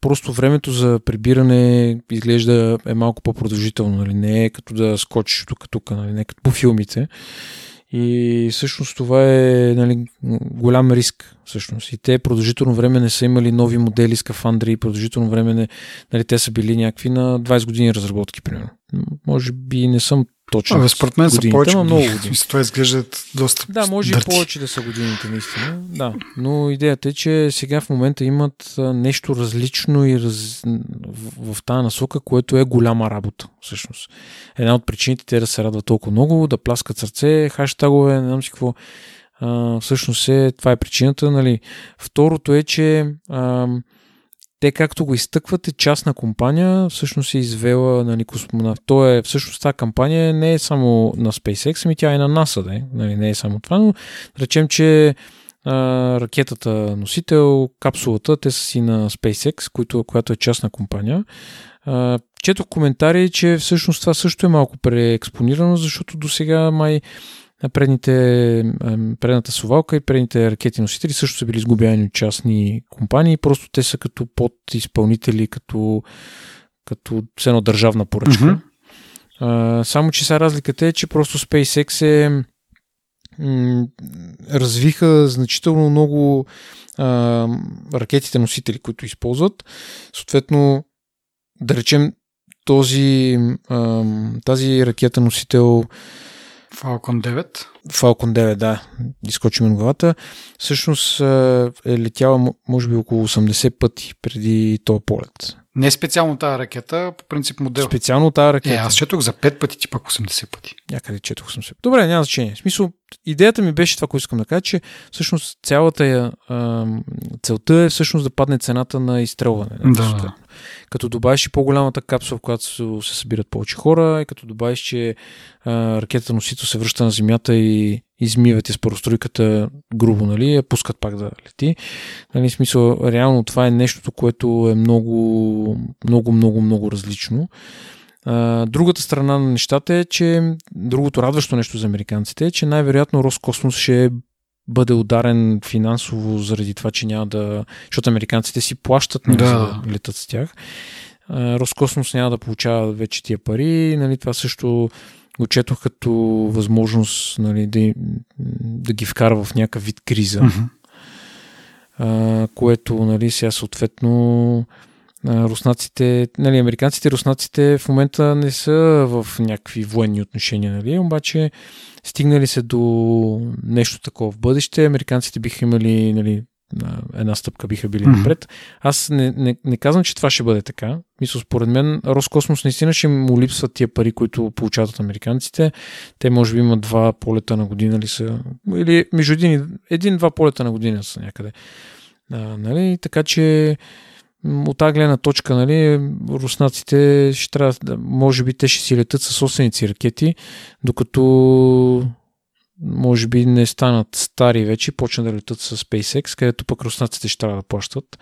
B: просто времето за прибиране изглежда е малко по-продължително. Нали? Не е като да скочиш тук-тук, нали? не е като по филмите. И всъщност това е нали, голям риск. Всъщност. И те продължително време не са имали нови модели скафандри, продължително време не, нали, те са били някакви на 20 години разработки, примерно. Може би не съм точно.
A: Абе, според мен са повече много години. Това изглеждат доста
B: Да, може дърти. и повече да са годините, наистина. Да, но идеята е, че сега в момента имат нещо различно и раз... в, в тази насока, което е голяма работа, всъщност. Една от причините те да се радват толкова много, да пляскат сърце, хаштагове, не знам си какво. А, всъщност е, това е причината. Нали. Второто е, че а, те, както го изтъкват, е частна компания, всъщност е извела нали, космонавт. То е, всъщност тази кампания не е само на SpaceX, ами тя е на NASA, да, нали, не е само това, но речем, че а, ракетата носител, капсулата, те са си на SpaceX, който, която е частна компания. А, четох коментари, че всъщност това също е малко преекспонирано, защото до сега май предните, предната сувалка и предните ракети носители също са били сгубяни от частни компании, просто те са като подизпълнители, като, като едно държавна поръчка. Mm-hmm. А, само, че сега разликата е, че просто SpaceX е м- развиха значително много а, ракетите носители, които използват. Съответно, да речем, този, а, тази ракета носител
A: Falcon 9.
B: Falcon 9, да, изкочи ми главата. Всъщност е летяла може би около 80 пъти преди този полет.
A: Не специално тази ракета, по принцип модел.
B: Специално тази ракета.
A: Е, аз четох за 5 пъти, ти пак 80 пъти.
B: Някъде четох 80 пъти. Добре, няма значение. В смисъл, идеята ми беше това, което искам да кажа, че всъщност цялата я, целта е всъщност да падне цената на изстрелване.
A: Да. да.
B: Като добавиш и по-голямата капсула, в която се събират повече хора, и като добавиш, че а, ракетата носител се връща на Земята и измиват из паростройката грубо, нали, я пускат пак да лети. Нали, смисъл, реално това е нещото, което е много, много, много, много различно. А, другата страна на нещата е, че другото радващо нещо за американците е, че най-вероятно Роскосмос ще бъде ударен финансово заради това, че няма да... Защото американците си плащат нали, да. за да летат с тях. Роскосмос няма да получава вече тия пари. Нали, това също го четох като възможност нали, да, да ги вкарва в някакъв вид криза. Mm-hmm. А, което нали, сега съответно руснаците, нали, американците и руснаците в момента не са в някакви военни отношения, нали, обаче стигнали се до нещо такова в бъдеще, американците биха имали нали, една стъпка биха били mm-hmm. напред. Аз не, не, не казвам, че това ще бъде така. Мисля, според мен Роскосмос наистина ще му липсват тия пари, които получават от американците. Те може би имат два полета на година ли са, или между един, един-два полета на година са някъде. А, нали? Така че от тази гледна точка, нали, руснаците ще трябва, може би те ще си летят със собственици ракети, докато може би не станат стари вече, почнат да летат с SpaceX, където пък руснаците ще трябва да плащат.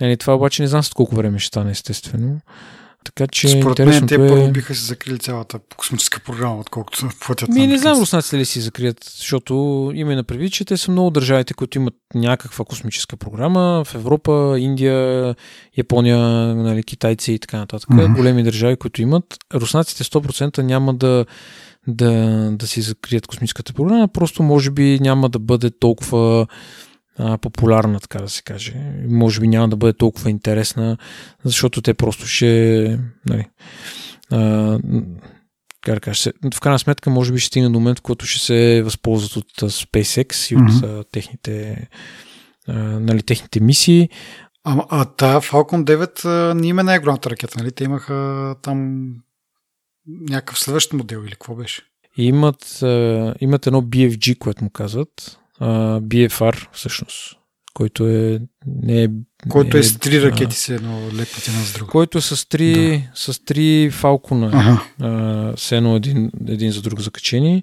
B: Нали, това обаче не знам с колко време ще стане, естествено. Така че
A: Според мен те
B: е...
A: първо биха се закрили цялата космическа програма, отколкото платят
B: Ми не знам руснаците ли си закрият, защото има на предвид, че те са много държавите, които имат някаква космическа програма. В Европа, Индия, Япония, нали, китайци и така нататък.
A: Мгм.
B: Големи държави, които имат. Руснаците 100% няма да, да, да си закрият космическата програма, просто може би няма да бъде толкова а, популярна, така да се каже. Може би няма да бъде толкова интересна, защото те просто ще... Нали, а, как да кажа, в крайна сметка може би ще стигне до момент, в който ще се възползват от SpaceX и от а, техните, а, нали, техните мисии.
A: А, а та Falcon 9 а, не има най-голямата ракета, нали? Те имаха там някакъв следващ модел или какво беше?
B: И имат, имат едно BFG, което му казват. BFR всъщност, който е... Не е
A: Който
B: не
A: е с три ракети се едно лепнати една с друга.
B: Който е с три, с три фалкона.
A: Ага.
B: а, едно един, един за друг закачени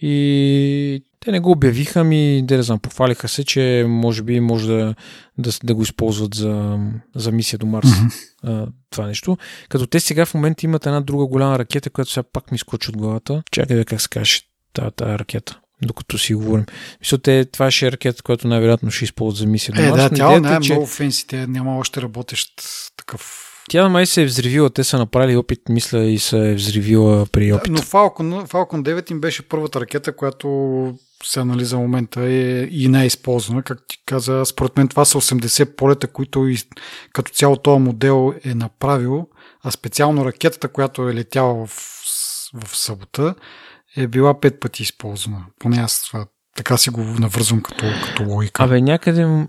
B: и те не го обявиха ми, да знам, похвалиха се, че може би може да, да, да го използват за, за мисия до Марс.
A: Мгм.
B: а, това нещо. Като те сега в момента имат една друга голяма ракета, която сега пак ми скочи от главата. Чакай да как се каже тази, тази ракета докато си говорим. Мисля, те, това ще е ракета, която най-вероятно ще използват за мисия до
A: Е,
B: Марс.
A: да, тя не е
B: че-
A: много фенси, тя няма още работещ такъв.
B: Тя май се е взривила, те са направили опит, мисля, и се е взривила при опит.
A: Но Falcon, Falcon 9 им беше първата ракета, която сега нали, за момента е и не е използвана. Как ти каза, според мен това са 80 полета, които и, като цяло този модел е направил, а специално ракетата, която е летяла в, в събота, е била пет пъти използвана. Поне аз това, така си го навързвам като, като логика.
B: Абе, някъде.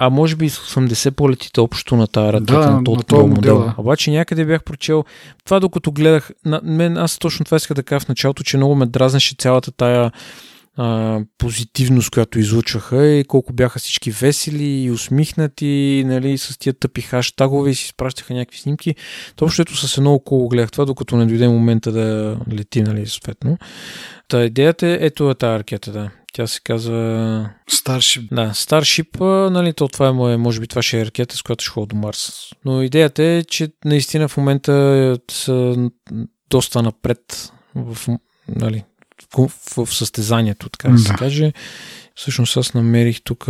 B: А може би с 80 полетите общо на тази ракета,
A: Да,
B: на
A: на
B: този
A: този
B: модел. Обаче някъде бях прочел. Това докато гледах. На мен, аз точно това исках да кажа в началото, че много ме дразнеше цялата тая а, позитивност, която излучваха и колко бяха всички весели и усмихнати, нали, с тия тъпи хаштагове и си изпращаха някакви снимки. То общото с едно около гледах това, докато не дойде момента да лети, нали, съответно. Та идеята е, ето е тази ракета, да. Тя се казва
A: Старшип.
B: да, а, нали, то това е, може би това ще е ракета, с която ще ходя до Марс. Но идеята е, че наистина в момента са доста напред в, нали, в, в, състезанието, така да се каже. Всъщност аз намерих тук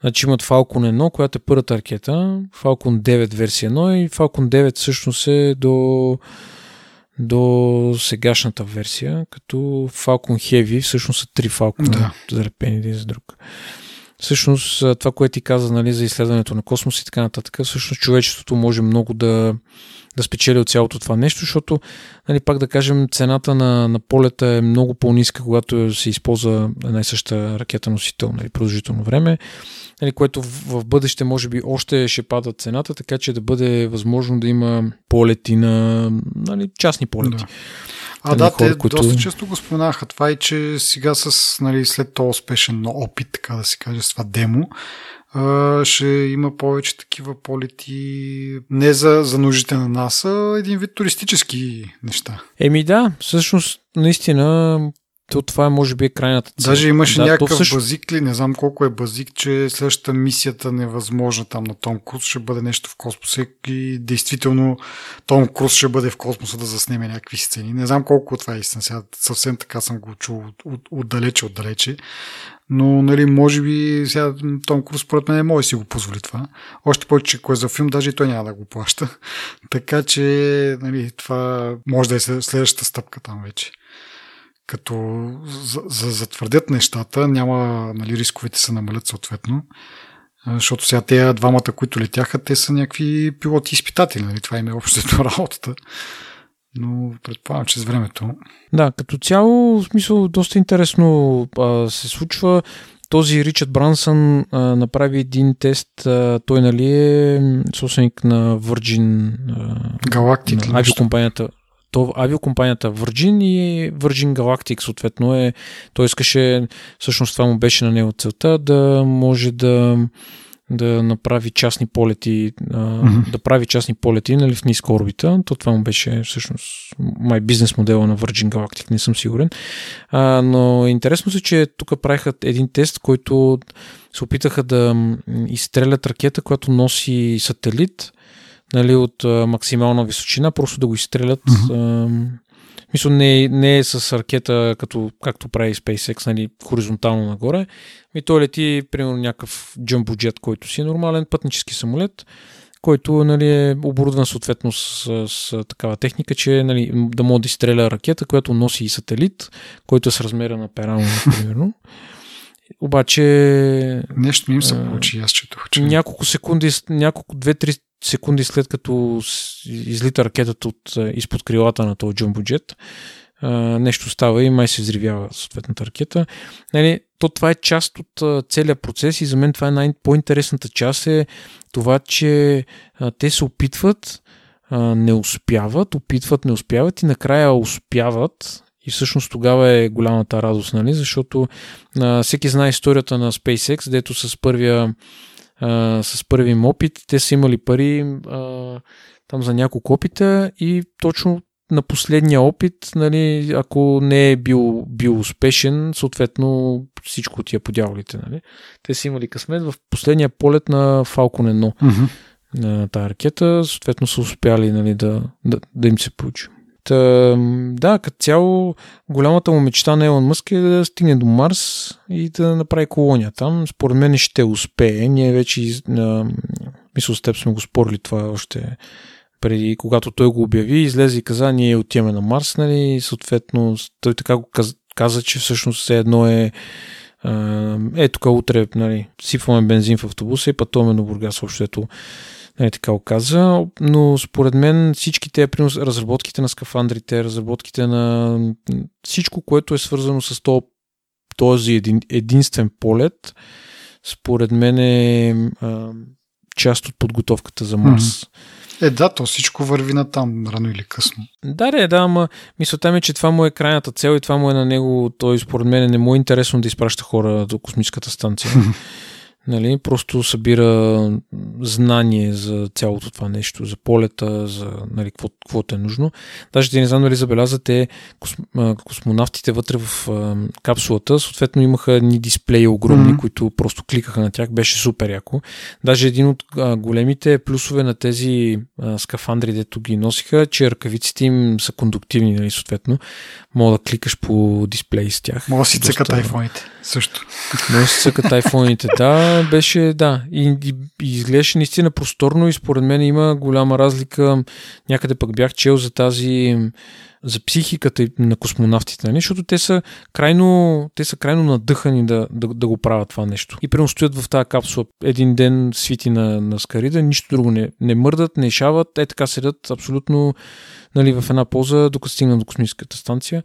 B: Значи имат Falcon 1, която е първата ракета, Falcon 9 версия 1 и Falcon 9 всъщност е до, до сегашната версия, като Falcon Heavy всъщност са три Falcon
A: Да.
B: залепени един за друг. Всъщност това, което ти каза нали, за изследването на космос и така нататък, всъщност човечеството може много да, да спечели от цялото това нещо, защото, нали, пак да кажем, цената на, на полета е много по-ниска, когато се използва една и съща ракета носител, нали, продължително време, нали, което в, в бъдеще може би още ще пада цената, така че да бъде възможно да има полети на нали, частни полети.
A: Да. А
B: Нали,
A: да,
B: хора,
A: те
B: които-
A: доста често го споменаха това и че сега с, нали, след този успешен опит, така да се каже, с това демо, ще има повече такива полети не за, за нуждите на нас, а един вид туристически неща.
B: Еми да, всъщност, наистина, то това е може би е крайната цел.
A: Даже имаше
B: да,
A: някакъв
B: всъщност-
A: базик ли, не знам колко е базик, че следващата мисията невъзможна там на Том Круз ще бъде нещо в космоса и действително Том Круз ще бъде в космоса да заснеме някакви сцени. Не знам колко това е истина. Сега съвсем така съм го чул от, от, отдалече, отдалече. Но, нали, може би сега Том Круз според мен не може да си го позволи това. Още повече, че ако е за филм, даже и той няма да го плаща. [LAUGHS] така че, нали, това може да е след- следващата стъпка там вече като за, за затвърдят нещата, няма, нали, рисковете се намалят съответно. Защото сега тези двамата, които летяха, те са някакви пилоти изпитатели, нали? това им е общото [LAUGHS] работата. Но предполагам, че с времето.
B: Да, като цяло, в смисъл, доста интересно а, се случва. Този Ричард Брансън а, направи един тест. А, той, нали, е собственик на Virgin, а,
A: Галактик.
B: на авиокомпанията. То авиокомпанията Virgin и Virgin Galactic съответно е. Той искаше, всъщност това му беше на него целта, да може да да направи частни полети, да прави частни полети нали, в ниска орбита. То това му беше всъщност май бизнес модела на Virgin Galactic, не съм сигурен. А, но интересно се, че тук правиха един тест, който се опитаха да изстрелят ракета, която носи сателит нали, от а, максимална височина, просто да го изстрелят. Mm-hmm. А, мисля, не, не е с ракета, като, както прави SpaceX, нали, хоризонтално нагоре. Ми той лети, примерно, някакъв джамбо джет, който си е нормален пътнически самолет, който нали, е оборудван съответно с, с такава техника, че нали, да може да изстреля ракета, която носи и сателит, който е с размера на перално, [LAUGHS] примерно. Обаче...
A: Нещо ми им се получи, аз четох. Че...
B: Няколко секунди, няколко, две-три секунди след като излита ракетата от, изпод крилата на този джумбоджет, нещо става и май се взривява съответната ракета. Нали, то това е част от целият процес и за мен това е най-по-интересната част е това, че те се опитват, не успяват, опитват, не успяват и накрая успяват и всъщност тогава е голямата радост, нали? защото а, всеки знае историята на SpaceX, дето с първия а, с първи им опит. Те са имали пари а, там за няколко опита и точно на последния опит, нали, ако не е бил, бил успешен, съответно всичко отива по дяволите. Нали. Те са имали късмет в последния полет на Falcon 1 mm-hmm. на тази ракета, съответно са успяли нали, да, да, да им се получи. Та, да, като цяло голямата му мечта на Елон Мъск е да стигне до Марс и да направи колония там. Според мен ще успее. Ние вече, а, мисля, с теб сме го спорили това още преди, когато той го обяви, излезе и каза, ние отиваме на Марс, нали, съответно той така го каза, каза че всъщност все едно е е, тук утре, нали, сипваме бензин в автобуса и пътуваме на Бургас, общо нали, така го каза, но според мен всички тези принос, разработките на скафандрите, разработките на всичко, което е свързано с то, този един, единствен полет, според мен е а, част от подготовката за Марс. Mm-hmm.
A: Е, да, то всичко върви на там, рано или късно.
B: Да, да, да, ама мисълта ми е, че това му е крайната цел и това му е на него, той според мен не му е интересно да изпраща хора до космическата станция. [LAUGHS] Нали, просто събира знание за цялото това нещо, за полета, за нали, какво, какво е нужно. Даже ти не знам дали забелязате космонавтите вътре в капсулата, съответно имаха едни дисплеи огромни, mm-hmm. които просто кликаха на тях, беше супер яко. Даже един от големите плюсове на тези скафандри, дето ги носиха, че ръкавиците им са кондуктивни, нали, съответно. Мога да кликаш по дисплей с тях.
A: Мога да си цъкат айфоните също.
B: Да си цъкат айфоните, да беше, да, и, и, и изглеждаше наистина просторно и според мен има голяма разлика. Някъде пък бях чел за тази за психиката на космонавтите, нали? защото те са крайно, те са крайно надъхани да, да, да го правят това нещо. И прямо стоят в тази капсула един ден свити на, на скарида, нищо друго не, не мърдат, не шават, е така седят абсолютно нали, в една поза, докато стигнат до космическата станция.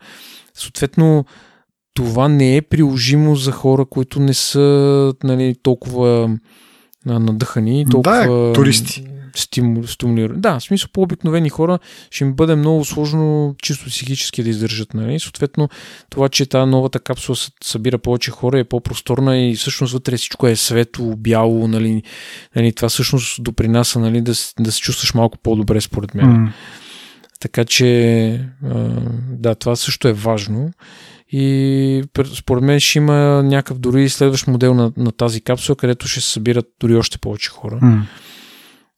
B: Съответно, това не е приложимо за хора, които не са нали, толкова надъхани, толкова
A: да, туристи.
B: стимулирани. Да, в смисъл по-обикновени хора ще им бъде много сложно чисто психически да издържат. Нали? Съответно, това, че тази новата капсула събира повече хора е по-просторна и всъщност вътре всичко е светло, бяло, нали, нали, това всъщност допринася нали, да, да се чувстваш малко по-добре според мен. Mm. Така че, да, това също е важно. И според мен ще има някакъв дори следващ модел на, на тази капсула, където ще се събират дори още повече хора. Mm.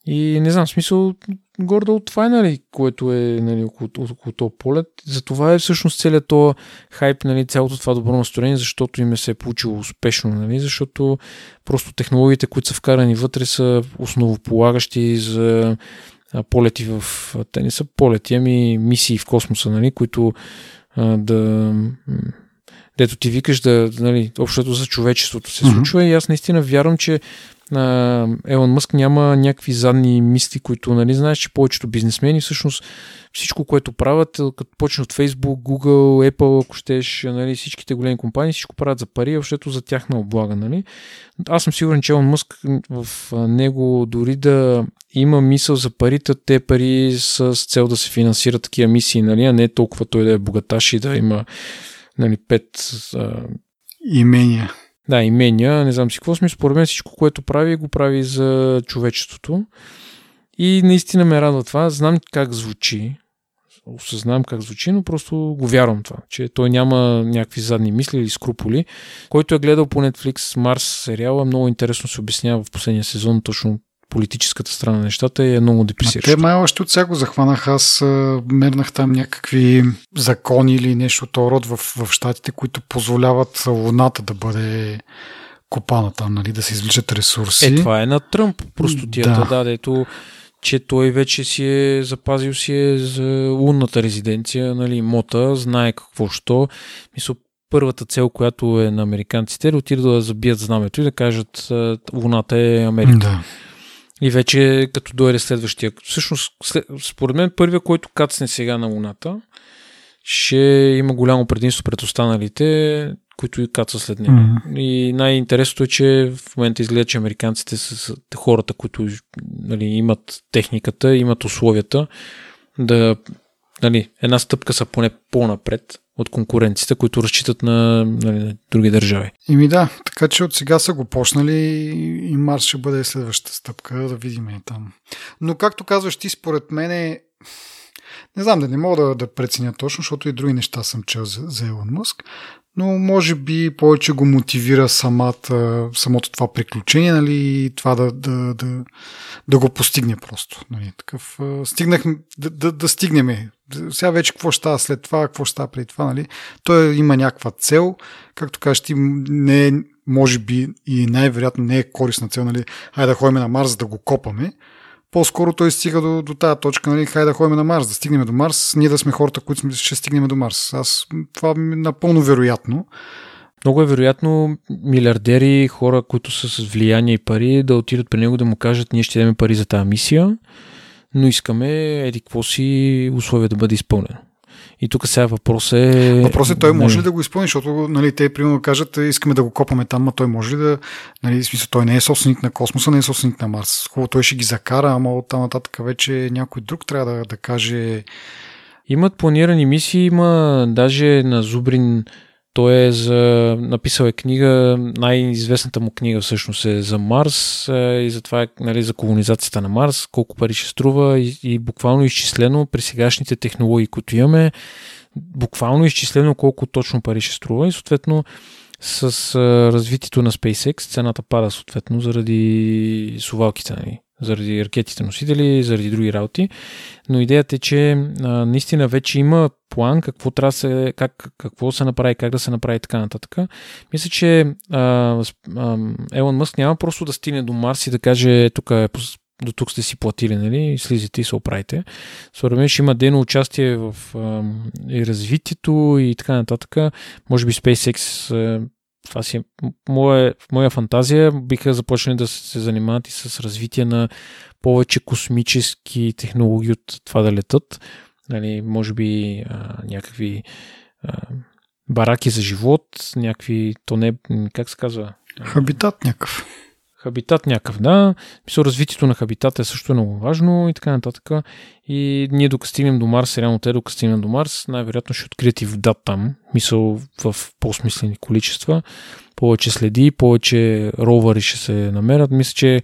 B: И не знам, в смисъл, гордо от това е, нали, което е нали, около, около този полет. Затова е всъщност целият този хайп, нали, цялото това добро настроение, защото им е се е получило успешно, нали, защото просто технологиите, които са вкарани вътре са основополагащи за полети в... Те не са полети, ами мисии в космоса, нали, които а, да дето ти викаш да, нали, общото за човечеството се случва mm-hmm. и аз наистина вярвам, че а, Елон Мъск няма някакви задни мисли, които, нали, знаеш, че повечето бизнесмени всъщност всичко, което правят, като почне от Facebook, Google, Apple, ако щеш, нали, всичките големи компании, всичко правят за пари, общото за тяхна облага, нали. Аз съм сигурен, че Елон Мъск в него дори да има мисъл за парите, те пари с цел да се финансират такива мисии, нали, а не толкова той да е богаташ и да има нали, пет а...
A: имения.
B: Да, имения, не знам си какво сме. Според мен всичко, което прави, го прави за човечеството. И наистина ме радва това. Знам как звучи. Осъзнавам как звучи, но просто го вярвам това, че той няма някакви задни мисли или скруполи. Който е гледал по Netflix Марс сериала, много интересно се обяснява в последния сезон точно политическата страна на нещата е много депресиращо.
A: Те май още от сега го захванах. Аз мернах там някакви закони или нещо от род в, в щатите, които позволяват Луната да бъде копана там, нали, да се извличат ресурси.
B: Е, това е на Тръмп, простотията, да, да дето че той вече си е запазил си е за лунната резиденция, нали, мота, знае какво що. Мисля, първата цел, която е на американците, е да отидат да забият знамето и да кажат Луната е Америка. Да. И вече като дойде следващия. Всъщност, след, според мен, първия, който кацне сега на Луната, ще има голямо предимство пред останалите, които и кацат след него. Mm-hmm. И най-интересното е, че в момента изгледа, че американците са хората, които нали, имат техниката, имат условията да нали, една стъпка са поне по-напред от конкуренцията, които разчитат на, нали, на други държави.
A: Ими да, така че от сега са го почнали и Марс ще бъде следващата стъпка, да видим и там. Но както казваш ти, според мен е... Не знам, да не мога да, да преценя точно, защото и други неща съм чел за, за Елон Мъск, но може би повече го мотивира самата, самото това приключение, нали, това да, да, да, да го постигне просто. Нали, такъв, стигнах, да, да, да стигнем. Сега вече какво ще става след това, какво ще става преди това, нали? Той има някаква цел, както кажеш не е, може би и най-вероятно не е корисна цел, нали? Хайде да ходим на Марс да го копаме, по-скоро той стига до, до тази точка, нали, хайде да ходим на Марс, да стигнем до Марс, ние да сме хората, които ще стигнем до Марс. Аз, това е напълно вероятно.
B: Много е вероятно милиардери, хора, които са с влияние и пари, да отидат при него да му кажат, ние ще дадем пари за тази мисия, но искаме еди какво си условие да бъде изпълнено. И тук сега въпрос е...
A: Въпрос е той може ли да го изпълни, защото нали, те примерно кажат, искаме да го копаме там, а той може ли да... Нали, смисъл, той не е собственик на космоса, не е собственик на Марс. Хубаво, той ще ги закара, ама от там нататък вече някой друг трябва да, да каже...
B: Имат планирани мисии, има даже на Зубрин той е за... написал е книга, най-известната му книга всъщност е за Марс е, и за това е нали, за колонизацията на Марс, колко пари ще струва и, и буквално изчислено при сегашните технологии, които имаме, буквално изчислено колко точно пари ще струва и съответно с а, развитието на SpaceX цената пада съответно заради сувалките. Нали заради ракетите носители, заради други работи. Но идеята е, че а, наистина вече има план какво трябва се, как, какво се направи, как да се направи и така нататък. Мисля, че а, а, Елон Мъск няма просто да стигне до Марс и да каже тук е до тук сте си платили, нали, слизите и се оправите. Според мен ще има дейно участие в а, и развитието и така нататък. Може би SpaceX това си е моя, моя фантазия, биха започнали да се занимават и с развитие на повече космически технологии от това да летат. Нали, може би а, някакви а, бараки за живот, някакви, то не, как се казва?
A: Хабитат някакъв.
B: Хабитат някакъв, да. Мисля, развитието на хабитата е също много важно и така нататък. И ние докато стигнем до Марс, реално те докато стигнем до Марс, най-вероятно ще открият и вода там. Мисъл в по-смислени количества. Повече следи, повече ровари ще се намерят. Мисля, че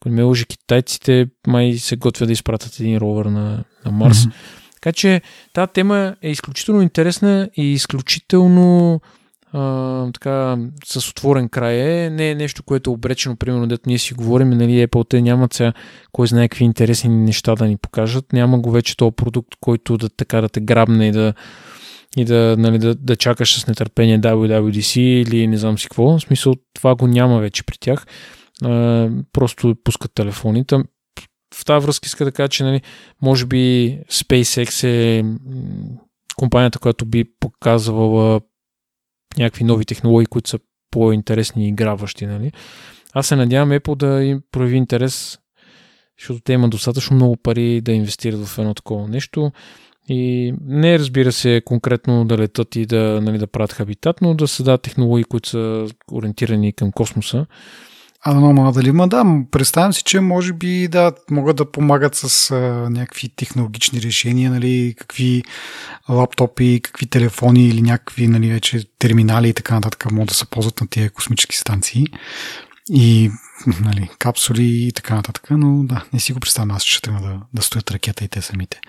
B: ако не ме лъжи китайците, май се готвят да изпратят един ровър на, на Марс. Mm-hmm. Така че тази тема е изключително интересна и изключително а, така, с отворен край е. Не е нещо, което е обречено, примерно, дето ние си говорим, нали, Apple те нямат сега кой знае какви интересни неща да ни покажат. Няма го вече този продукт, който да така да те грабне и да, и да, нали, да, да чакаш с нетърпение WWDC или не знам си какво. В смисъл, това го няма вече при тях. А, просто пускат телефоните. В тази връзка иска да кажа, че нали, може би SpaceX е компанията, която би показвала някакви нови технологии, които са по-интересни и играващи. Нали? Аз се надявам Apple да им прояви интерес, защото те имат достатъчно много пари да инвестират в едно такова нещо. И не разбира се конкретно да летат и да, нали, да правят хабитат, но да създадат технологии, които са ориентирани към космоса.
A: А, но, но дали има, да, представям си, че може би да, могат да помагат с а, някакви технологични решения, нали, какви лаптопи, какви телефони или някакви, нали, вече терминали и така нататък могат да се ползват на тези космически станции и нали, капсули и така нататък, но да, не си го представям аз, че трябва да, да стоят ракета и те самите.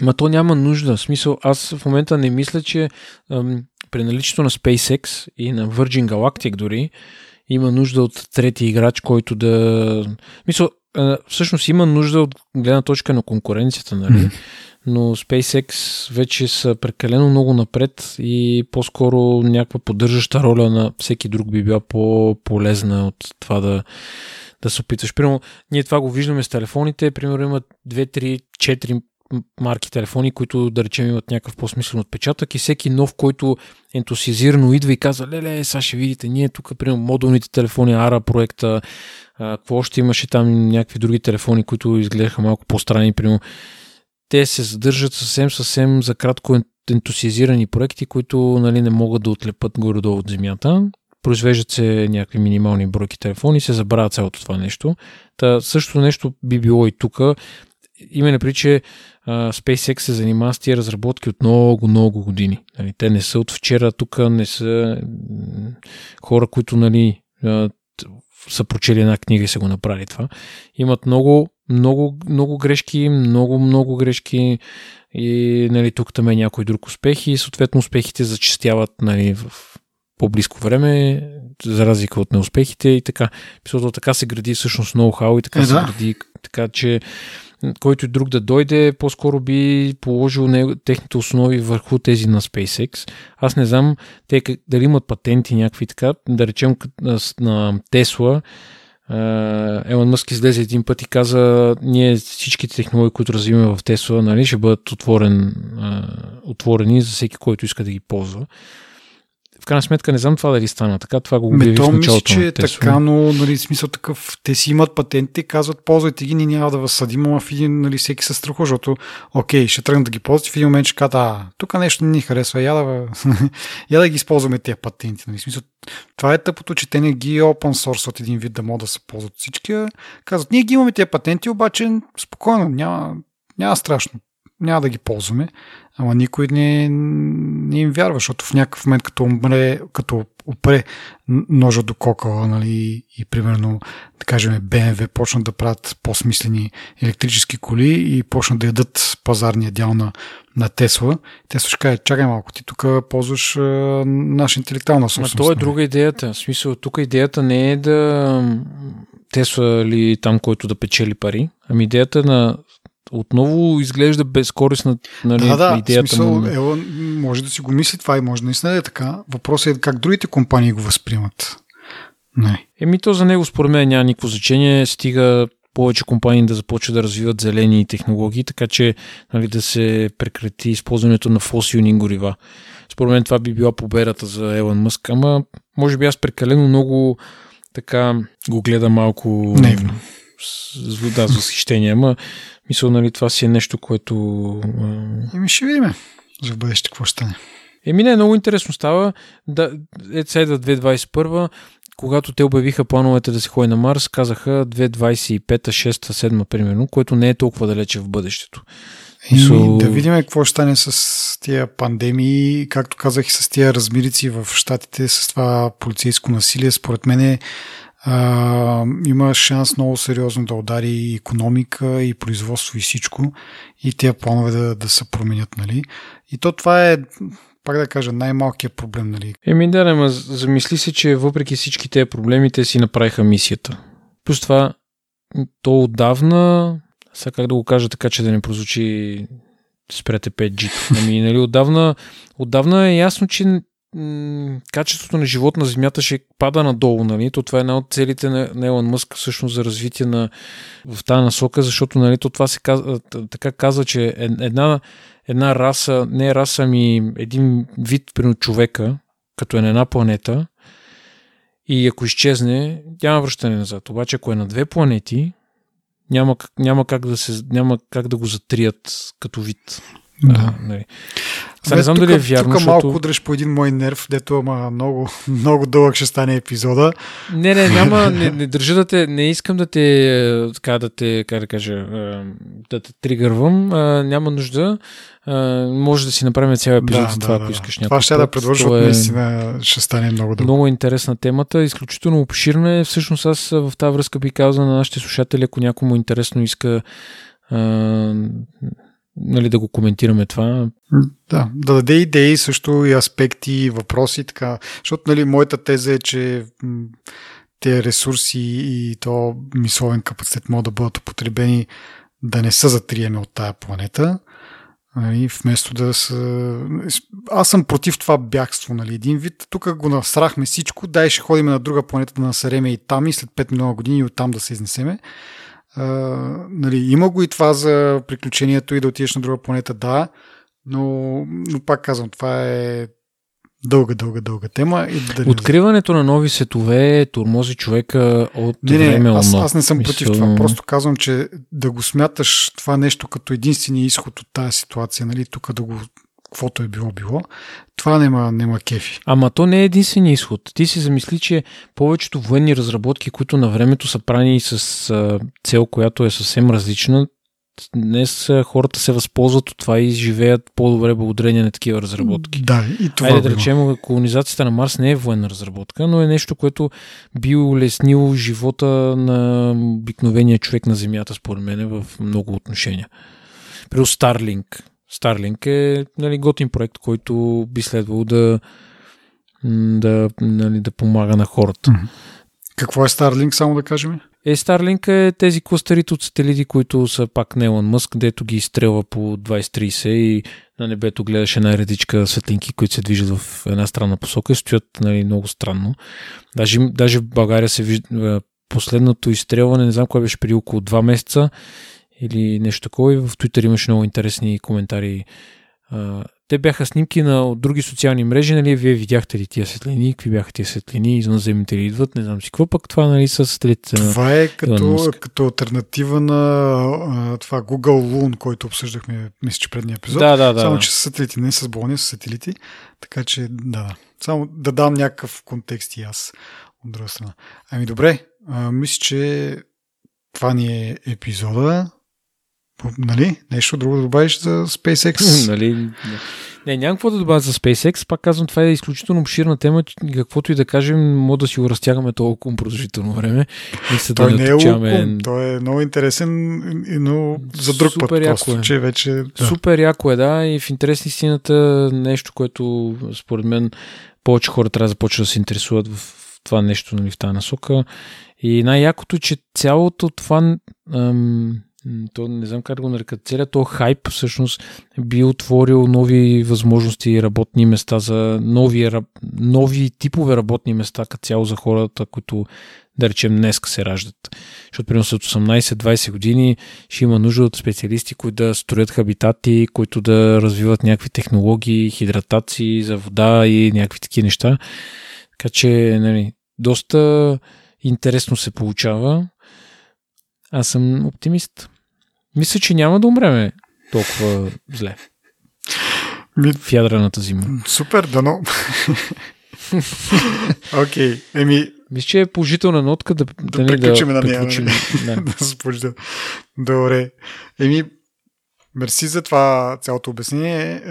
B: Ма то няма нужда. Смисъл, аз в момента не мисля, че ам, при наличието на SpaceX и на Virgin Galactic дори, има нужда от трети играч, който да... Мисля, всъщност има нужда от гледна точка на конкуренцията, нали? Mm-hmm. Но SpaceX вече са прекалено много напред и по-скоро някаква поддържаща роля на всеки друг би била по-полезна от това да, да се опитваш. Примерно, ние това го виждаме с телефоните. Примерно има 2, 3, 4 марки телефони, които да речем имат някакъв по-смислен отпечатък и всеки нов, който ентусиазирано идва и казва, леле, сега ще видите, ние тук, примерно, модулните телефони, ARA проекта, какво още имаше там някакви други телефони, които изглеждаха малко по-странни, примерно, те се задържат съвсем, съвсем за кратко ентусиазирани проекти, които нали, не могат да отлепат горе-долу от земята. Произвеждат се някакви минимални бройки телефони и се забравя цялото това нещо. Та, също нещо би било и тук. Има при, че а, SpaceX се занимава с тия разработки от много, много години. Нали, те не са от вчера тук, не са хора, които нали, а, са прочели една книга и са го направили това. Имат много, много, много грешки, много, много грешки и нали, тук там е някой друг успех и съответно успехите зачастяват нали, в по-близко време, за разлика от неуспехите и така. Писото така се гради всъщност ноу-хау и така е, се да. гради, така че който друг да дойде, по-скоро би положил техните основи върху тези на SpaceX. Аз не знам те дали имат патенти някакви така, да речем на Тесла, Елон Мъск излезе един път и каза, ние всичките технологии, които развиваме в Тесла, нали, ще бъдат отворен, отворени за всеки, който иска да ги ползва в крайна сметка не знам това дали стана така, това го обяви в началото.
A: че е така, но нали, смисъл такъв, те си имат патенти, казват ползвайте ги, ние няма да възсъдим, а в един, нали, всеки се страхува, защото окей, ще тръгнат да ги ползват в един момент ще кажат, а, тук нещо не ни харесва, я да, [LAUGHS] я да ги използваме тези патенти. Нали, смисъл, това е тъпото, че те не ги open source от един вид да могат да се ползват всички. Казват, ние ги имаме тези патенти, обаче спокойно, няма, няма страшно няма да ги ползваме. Ама никой не, не им вярва, защото в някакъв момент, като умре, като опре ножа до кокала, нали, и примерно, да кажем, BMW почнат да правят по-смислени електрически коли и почнат да ядат пазарния дял на, на Тесла, Тесла ще каже, чакай малко, ти тук ползваш а, наша интелектуална собственост.
B: Но то е нали? друга идеята. В смисъл, тук идеята не е да Тесла ли там, който да печели пари, ами идеята на отново изглежда безкорисна нали,
A: да, да,
B: идеята
A: смисъл, му. Ело, може да си го мисли това и може наистина да е така. Въпросът е как другите компании го възприемат. Не.
B: Еми то за него според мен няма никакво значение, стига повече компании да започват да развиват зелени технологии, така че нали, да се прекрати използването на фосилни горива. Според мен това би била победата за Елон Мъск, ама може би аз прекалено много така го гледа малко
A: Наивно.
B: С, да, с възхищение, ама мисля, нали, това си е нещо, което...
A: Еми ще видим за бъдеще какво стане.
B: Еми не, много интересно става. Да, е, сега 2021 когато те обявиха плановете да се ходи на Марс, казаха 2025, 6, 7 примерно, което не е толкова далече в бъдещето.
A: И so... да видим какво ще стане с тия пандемии, както казах и с тия размирици в щатите, с това полицейско насилие. Според мен е а, има шанс много сериозно да удари и економика, и производство, и всичко, и тези планове да, да се променят, нали? И то това е, пак да кажа, най-малкият проблем, нали?
B: Еми да, ама замисли се, че въпреки всички тези проблеми, те си направиха мисията. Плюс това, то отдавна, сега как да го кажа така, че да не прозвучи спрете 5G. Ами, нали, отдавна, отдавна е ясно, че качеството на живот на Земята ще пада надолу, нали? То това е една от целите на, на Елон Мъск всъщност за развитие на, в тази насока, защото нали, то това се казва, така казва, че е, една, една раса, не е раса, ами един вид, примерно човека, като е на една планета, и ако изчезне, няма връщане назад. Обаче, ако е на две планети, няма, няма, как, да се, няма как да го затрият като вид.
A: Да.
B: А, нали. Сега не знам дали е вярно.
A: Тук защото... малко удръж по един мой нерв, дето ама много, [LAUGHS] много дълъг ще стане епизода.
B: Не, не, няма, [LAUGHS] не, не държа да те, не искам да те, е, така да те, как да кажа, е, да те тригървам, няма нужда. Може да си направим цял епизод
A: да,
B: за това,
A: да,
B: ако искаш
A: някакъв Това ще да предложа, е... наистина ще стане много дълго.
B: Много интересна темата, изключително обширна е. Всъщност аз в тази връзка би казал на нашите слушатели, ако някому интересно иска нали, да го коментираме това.
A: Да, да даде идеи също и аспекти, въпроси, така. Защото нали, моята теза е, че тези ресурси и то мисловен капацитет могат да бъдат употребени да не са затриеме от тая планета, нали, вместо да са... Аз съм против това бягство, нали, един вид. Тук го насрахме всичко, дай ще ходим на друга планета да насереме и там и след 5 милиона години и оттам да се изнесеме. А, нали, има го и това за приключението и да отидеш на друга планета, да, но, но пак казвам, това е дълга, дълга, дълга тема. И
B: да Откриването на нови светове турмози човека от не, не, време
A: аз, аз не съм Мисъл... против това. Просто казвам, че да го смяташ това нещо като единствения изход от тази ситуация, нали, тук да го каквото е било било, това нема, нема кефи.
B: Ама то не е единствения изход. Ти си замисли, че повечето военни разработки, които на времето са правени с а, цел, която е съвсем различна, днес хората се възползват от това и живеят по-добре благодарение на такива разработки.
A: Да, и това.
B: Айде да речем, колонизацията на Марс не е военна разработка, но е нещо, което би улеснило живота на обикновения човек на Земята, според мен, в много отношения. При Starlink. Starlink е нали, готин проект, който би следвало да, да, нали, да помага на хората.
A: Какво е Starlink, само да кажем?
B: Е, Starlink е тези кластерите от сателити, които са пак на Елон Мъск, където ги изстрелва по 20-30 и на небето гледаше една редичка светлинки, които се движат в една странна посока и стоят нали, много странно. Даже, даже в България се вижда последното изстрелване, не знам кое беше преди около 2 месеца или нещо такова и в Twitter имаше много интересни коментари те бяха снимки на от други социални мрежи, нали, вие видяхте ли тия светлини, какви бяха тия светлини, извънземните ли идват, не знам си какво, пък това нали са сателитите
A: Това е като, като альтернатива на а, това Google Loon, който обсъждахме, мисля, че предния епизод.
B: Да, да, да.
A: Само, че са сателити, не с болни, с сателити. Така че, да, да. Само да дам някакъв контекст и аз от друга страна. Ами добре, а, мисля, че това ни е епизода. Нали? Нещо друго да добавиш за SpaceX? [LAUGHS]
B: нали? Не, няма какво да добавя за SpaceX. Пак казвам, това е изключително обширна тема. Каквото и да кажем, може да си го разтягаме толкова продължително време.
A: И се той да не е лукум, той е много интересен, но за друг Супер път. Просто, е. че вече,
B: да. Супер яко е, да. И в интерес истината нещо, което според мен повече хора трябва да започват да се интересуват в това нещо, нали, в тази насока. И най-якото, е, че цялото това ам, то не знам как да го нарека, целият то хайп всъщност би отворил нови възможности и работни места за нови, нови типове работни места като цяло за хората, които да речем днес се раждат. Защото примерно след 18-20 години ще има нужда от специалисти, които да строят хабитати, които да развиват някакви технологии, хидратации за вода и някакви такива неща. Така че нали, доста интересно се получава. Аз съм оптимист. Мисля, че няма да умреме толкова зле. Ми... В ядрената зима.
A: Супер, дано. Окей, okay. еми...
B: Мисля, че е положителна нотка да,
A: да, да приключим да на нея. Да. [LAUGHS] да Добре. Еми, Мерси за това цялото обяснение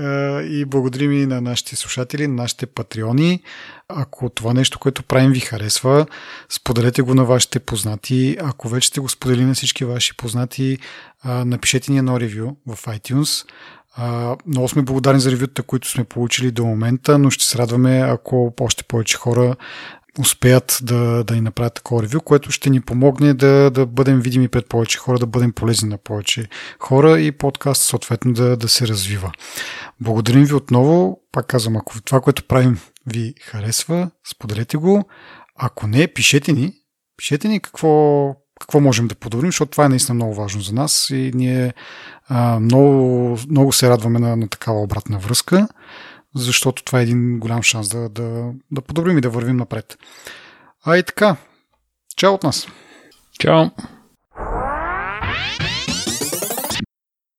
A: и благодарим и на нашите слушатели, на нашите патреони. Ако това нещо, което правим ви харесва, споделете го на вашите познати. Ако вече сте го споделили на всички ваши познати, напишете ни едно ревю в iTunes. Много сме благодарни за ревюта, които сме получили до момента, но ще се радваме, ако още повече хора успеят да, да ни направят такова ревю, което ще ни помогне да, да бъдем видими пред повече хора, да бъдем полезни на повече хора и подкаст съответно да, да се развива. Благодарим ви отново. Пак казвам, ако това, което правим ви харесва, споделете го. Ако не, пишете ни. Пишете ни какво, какво можем да подобрим, защото това е наистина много важно за нас и ние а, много, много се радваме на, на такава обратна връзка защото това е един голям шанс да, да, да подобрим и да вървим напред. А и така, чао от нас!
B: Чао!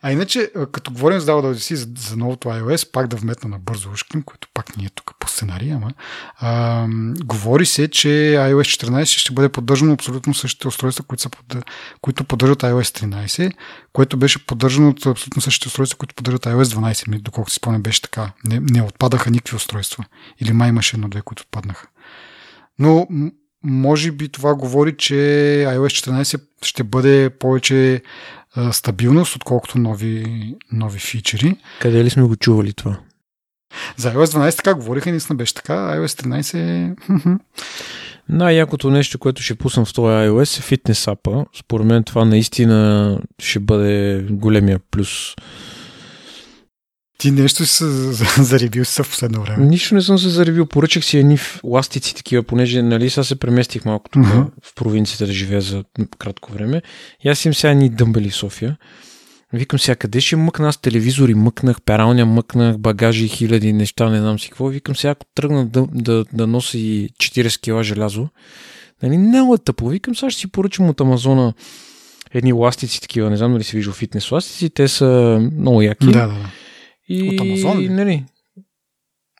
A: А иначе, като говорим за WWDC за, за новото iOS, пак да вметна на бързо ушким, което пак ни е тук по сценария, ама, а, говори се, че iOS 14 ще бъде поддържано абсолютно същите устройства, които, са които поддържат iOS 13, което беше поддържано от абсолютно същите устройства, които поддържат iOS 12. Доколкото си спомням, беше така. Не, не отпадаха никакви устройства. Или май имаше едно-две, които отпаднаха. Но може би това говори, че iOS 14 ще бъде повече стабилност, отколкото нови, нови фичери.
B: Къде ли сме го чували това?
A: За iOS 12 така говориха, наистина беше така. iOS 13 е...
B: Най-якото нещо, което ще пуснам в този iOS е фитнес апа. Според мен това наистина ще бъде големия плюс.
A: Ти нещо си се [LAUGHS] заребил в последно време.
B: Нищо не съм се заребил. Поръчах си едни ластици такива, понеже нали, сега се преместих малко тук uh-huh. в провинцията да живея за кратко време. И аз имам сега едни дъмбели в София. Викам сега, къде ще мъкна аз телевизори, мъкнах, пералня, мъкнах, багажи, хиляди неща, не знам си какво. Викам сега, ако тръгна да, да, да носи 40 кила желязо, нали, много е тъпо. Викам сега ще си поръчам от Амазона едни ластици такива, не знам дали си виждал фитнес ластици, те са много яки.
A: Да, да.
B: И,
A: От Амазон ли?
B: Нали,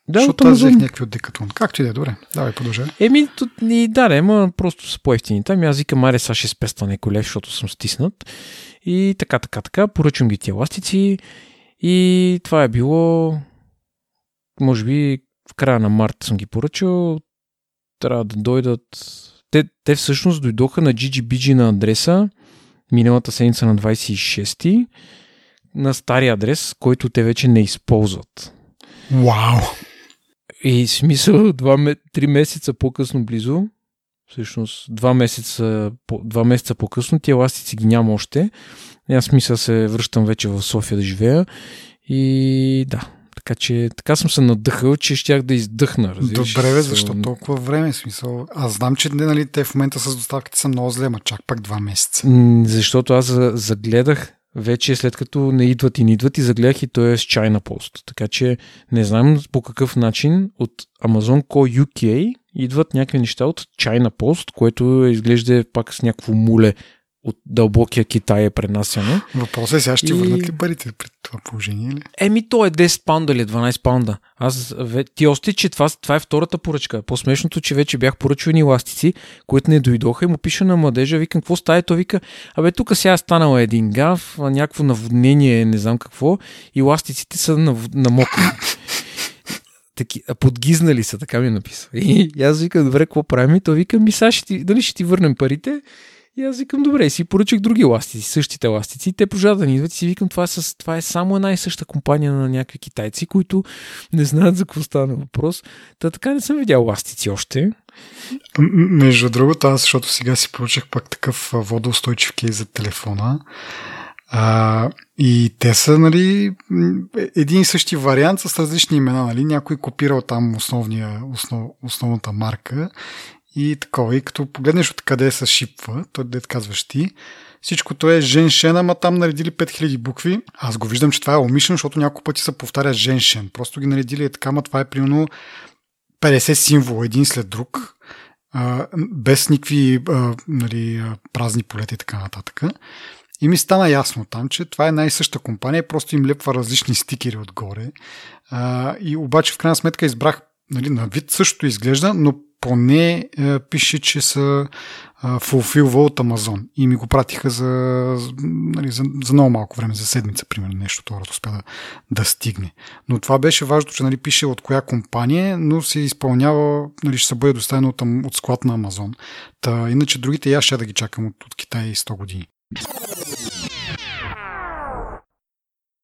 B: да,
A: Защото
B: от
A: аз
B: Амазон.
A: взех някакви от Декатлон. Както и да е, добре. Давай, продължай.
B: Еми, тут ни да, да, ема просто са по-ефтини. Там и аз викам, аре, сега ще спеста някой лев, защото съм стиснат. И така, така, така, поръчвам ги тия ластици и това е било, може би, в края на март съм ги поръчал. Трябва да дойдат... Те, те всъщност дойдоха на GGBG на адреса миналата седмица на 26 на стария адрес, който те вече не използват.
A: Вау!
B: И смисъл, два, ме- три месеца по-късно близо, всъщност два месеца, два месеца по-късно, тия ластици ги няма още. Аз мисля се връщам вече в София да живея. И да, така че така съм се надъхал, че щях да издъхна. Разбираш?
A: Добре, бе, защо толкова време? Смисъл, аз знам, че нали, те в момента с доставките са много зле, ма чак пак два месеца.
B: М, Защото аз за- загледах вече след като не идват и не идват и загледах и той е с China Post. Така че не знам по какъв начин от Amazon Co UK идват някакви неща от China Post, което изглежда пак с някакво муле от дълбокия Китай е пренасяне.
A: Въпросът е сега ще
B: И-
A: върнат ли парите при това положение? Ли?
B: Еми, то е 10 паунда или 12 паунда. Аз ти още, че това, това е втората поръчка. По-смешното, че вече бях поръчвани ластици, които не дойдоха и му пиша на младежа, викам, какво става? Той вика, абе, тук сега е станал един гав, някакво наводнение, не знам какво, и ластиците са намокли. [LAUGHS] Таки, подгизнали са, така ми написва. И, и аз викам, добре, какво правим? И той вика, ми сега ще ти, дали ще ти върнем парите? И аз викам, добре, си поръчах други ластици, същите ластици. Те продължават да ни идват и си викам, това с, това е само една и съща компания на някакви китайци, които не знаят за какво стана въпрос. Та така не съм видял ластици още.
A: Между другото, аз, защото сега си получих пак такъв водоустойчив кейс за телефона. А, и те са, нали, един и същи вариант с различни имена, нали? Някой копирал там основния, основ, основната марка и такова. И като погледнеш от къде се шипва, той дед казваш ти, всичкото е женшен, ама там наредили 5000 букви. Аз го виждам, че това е умишлено, защото няколко пъти се повтаря женшен. Просто ги наредили е така, ама това е примерно 50 символа един след друг, а, без никакви а, нали, празни полета и така нататък. И ми стана ясно там, че това е най-съща компания, просто им лепва различни стикери отгоре. А, и обаче в крайна сметка избрах, нали, на вид също изглежда, но поне а, пише, че са фулфилва от Амазон. И ми го пратиха за, нали, за, за много малко време, за седмица, примерно, нещо това успя да, да стигне. Но това беше важно, че нали, пише от коя компания, но се изпълнява, нали, ще се бъде доставено от, от склад на Амазон. Та, иначе другите я ще да ги чакам от, от Китай 100 години.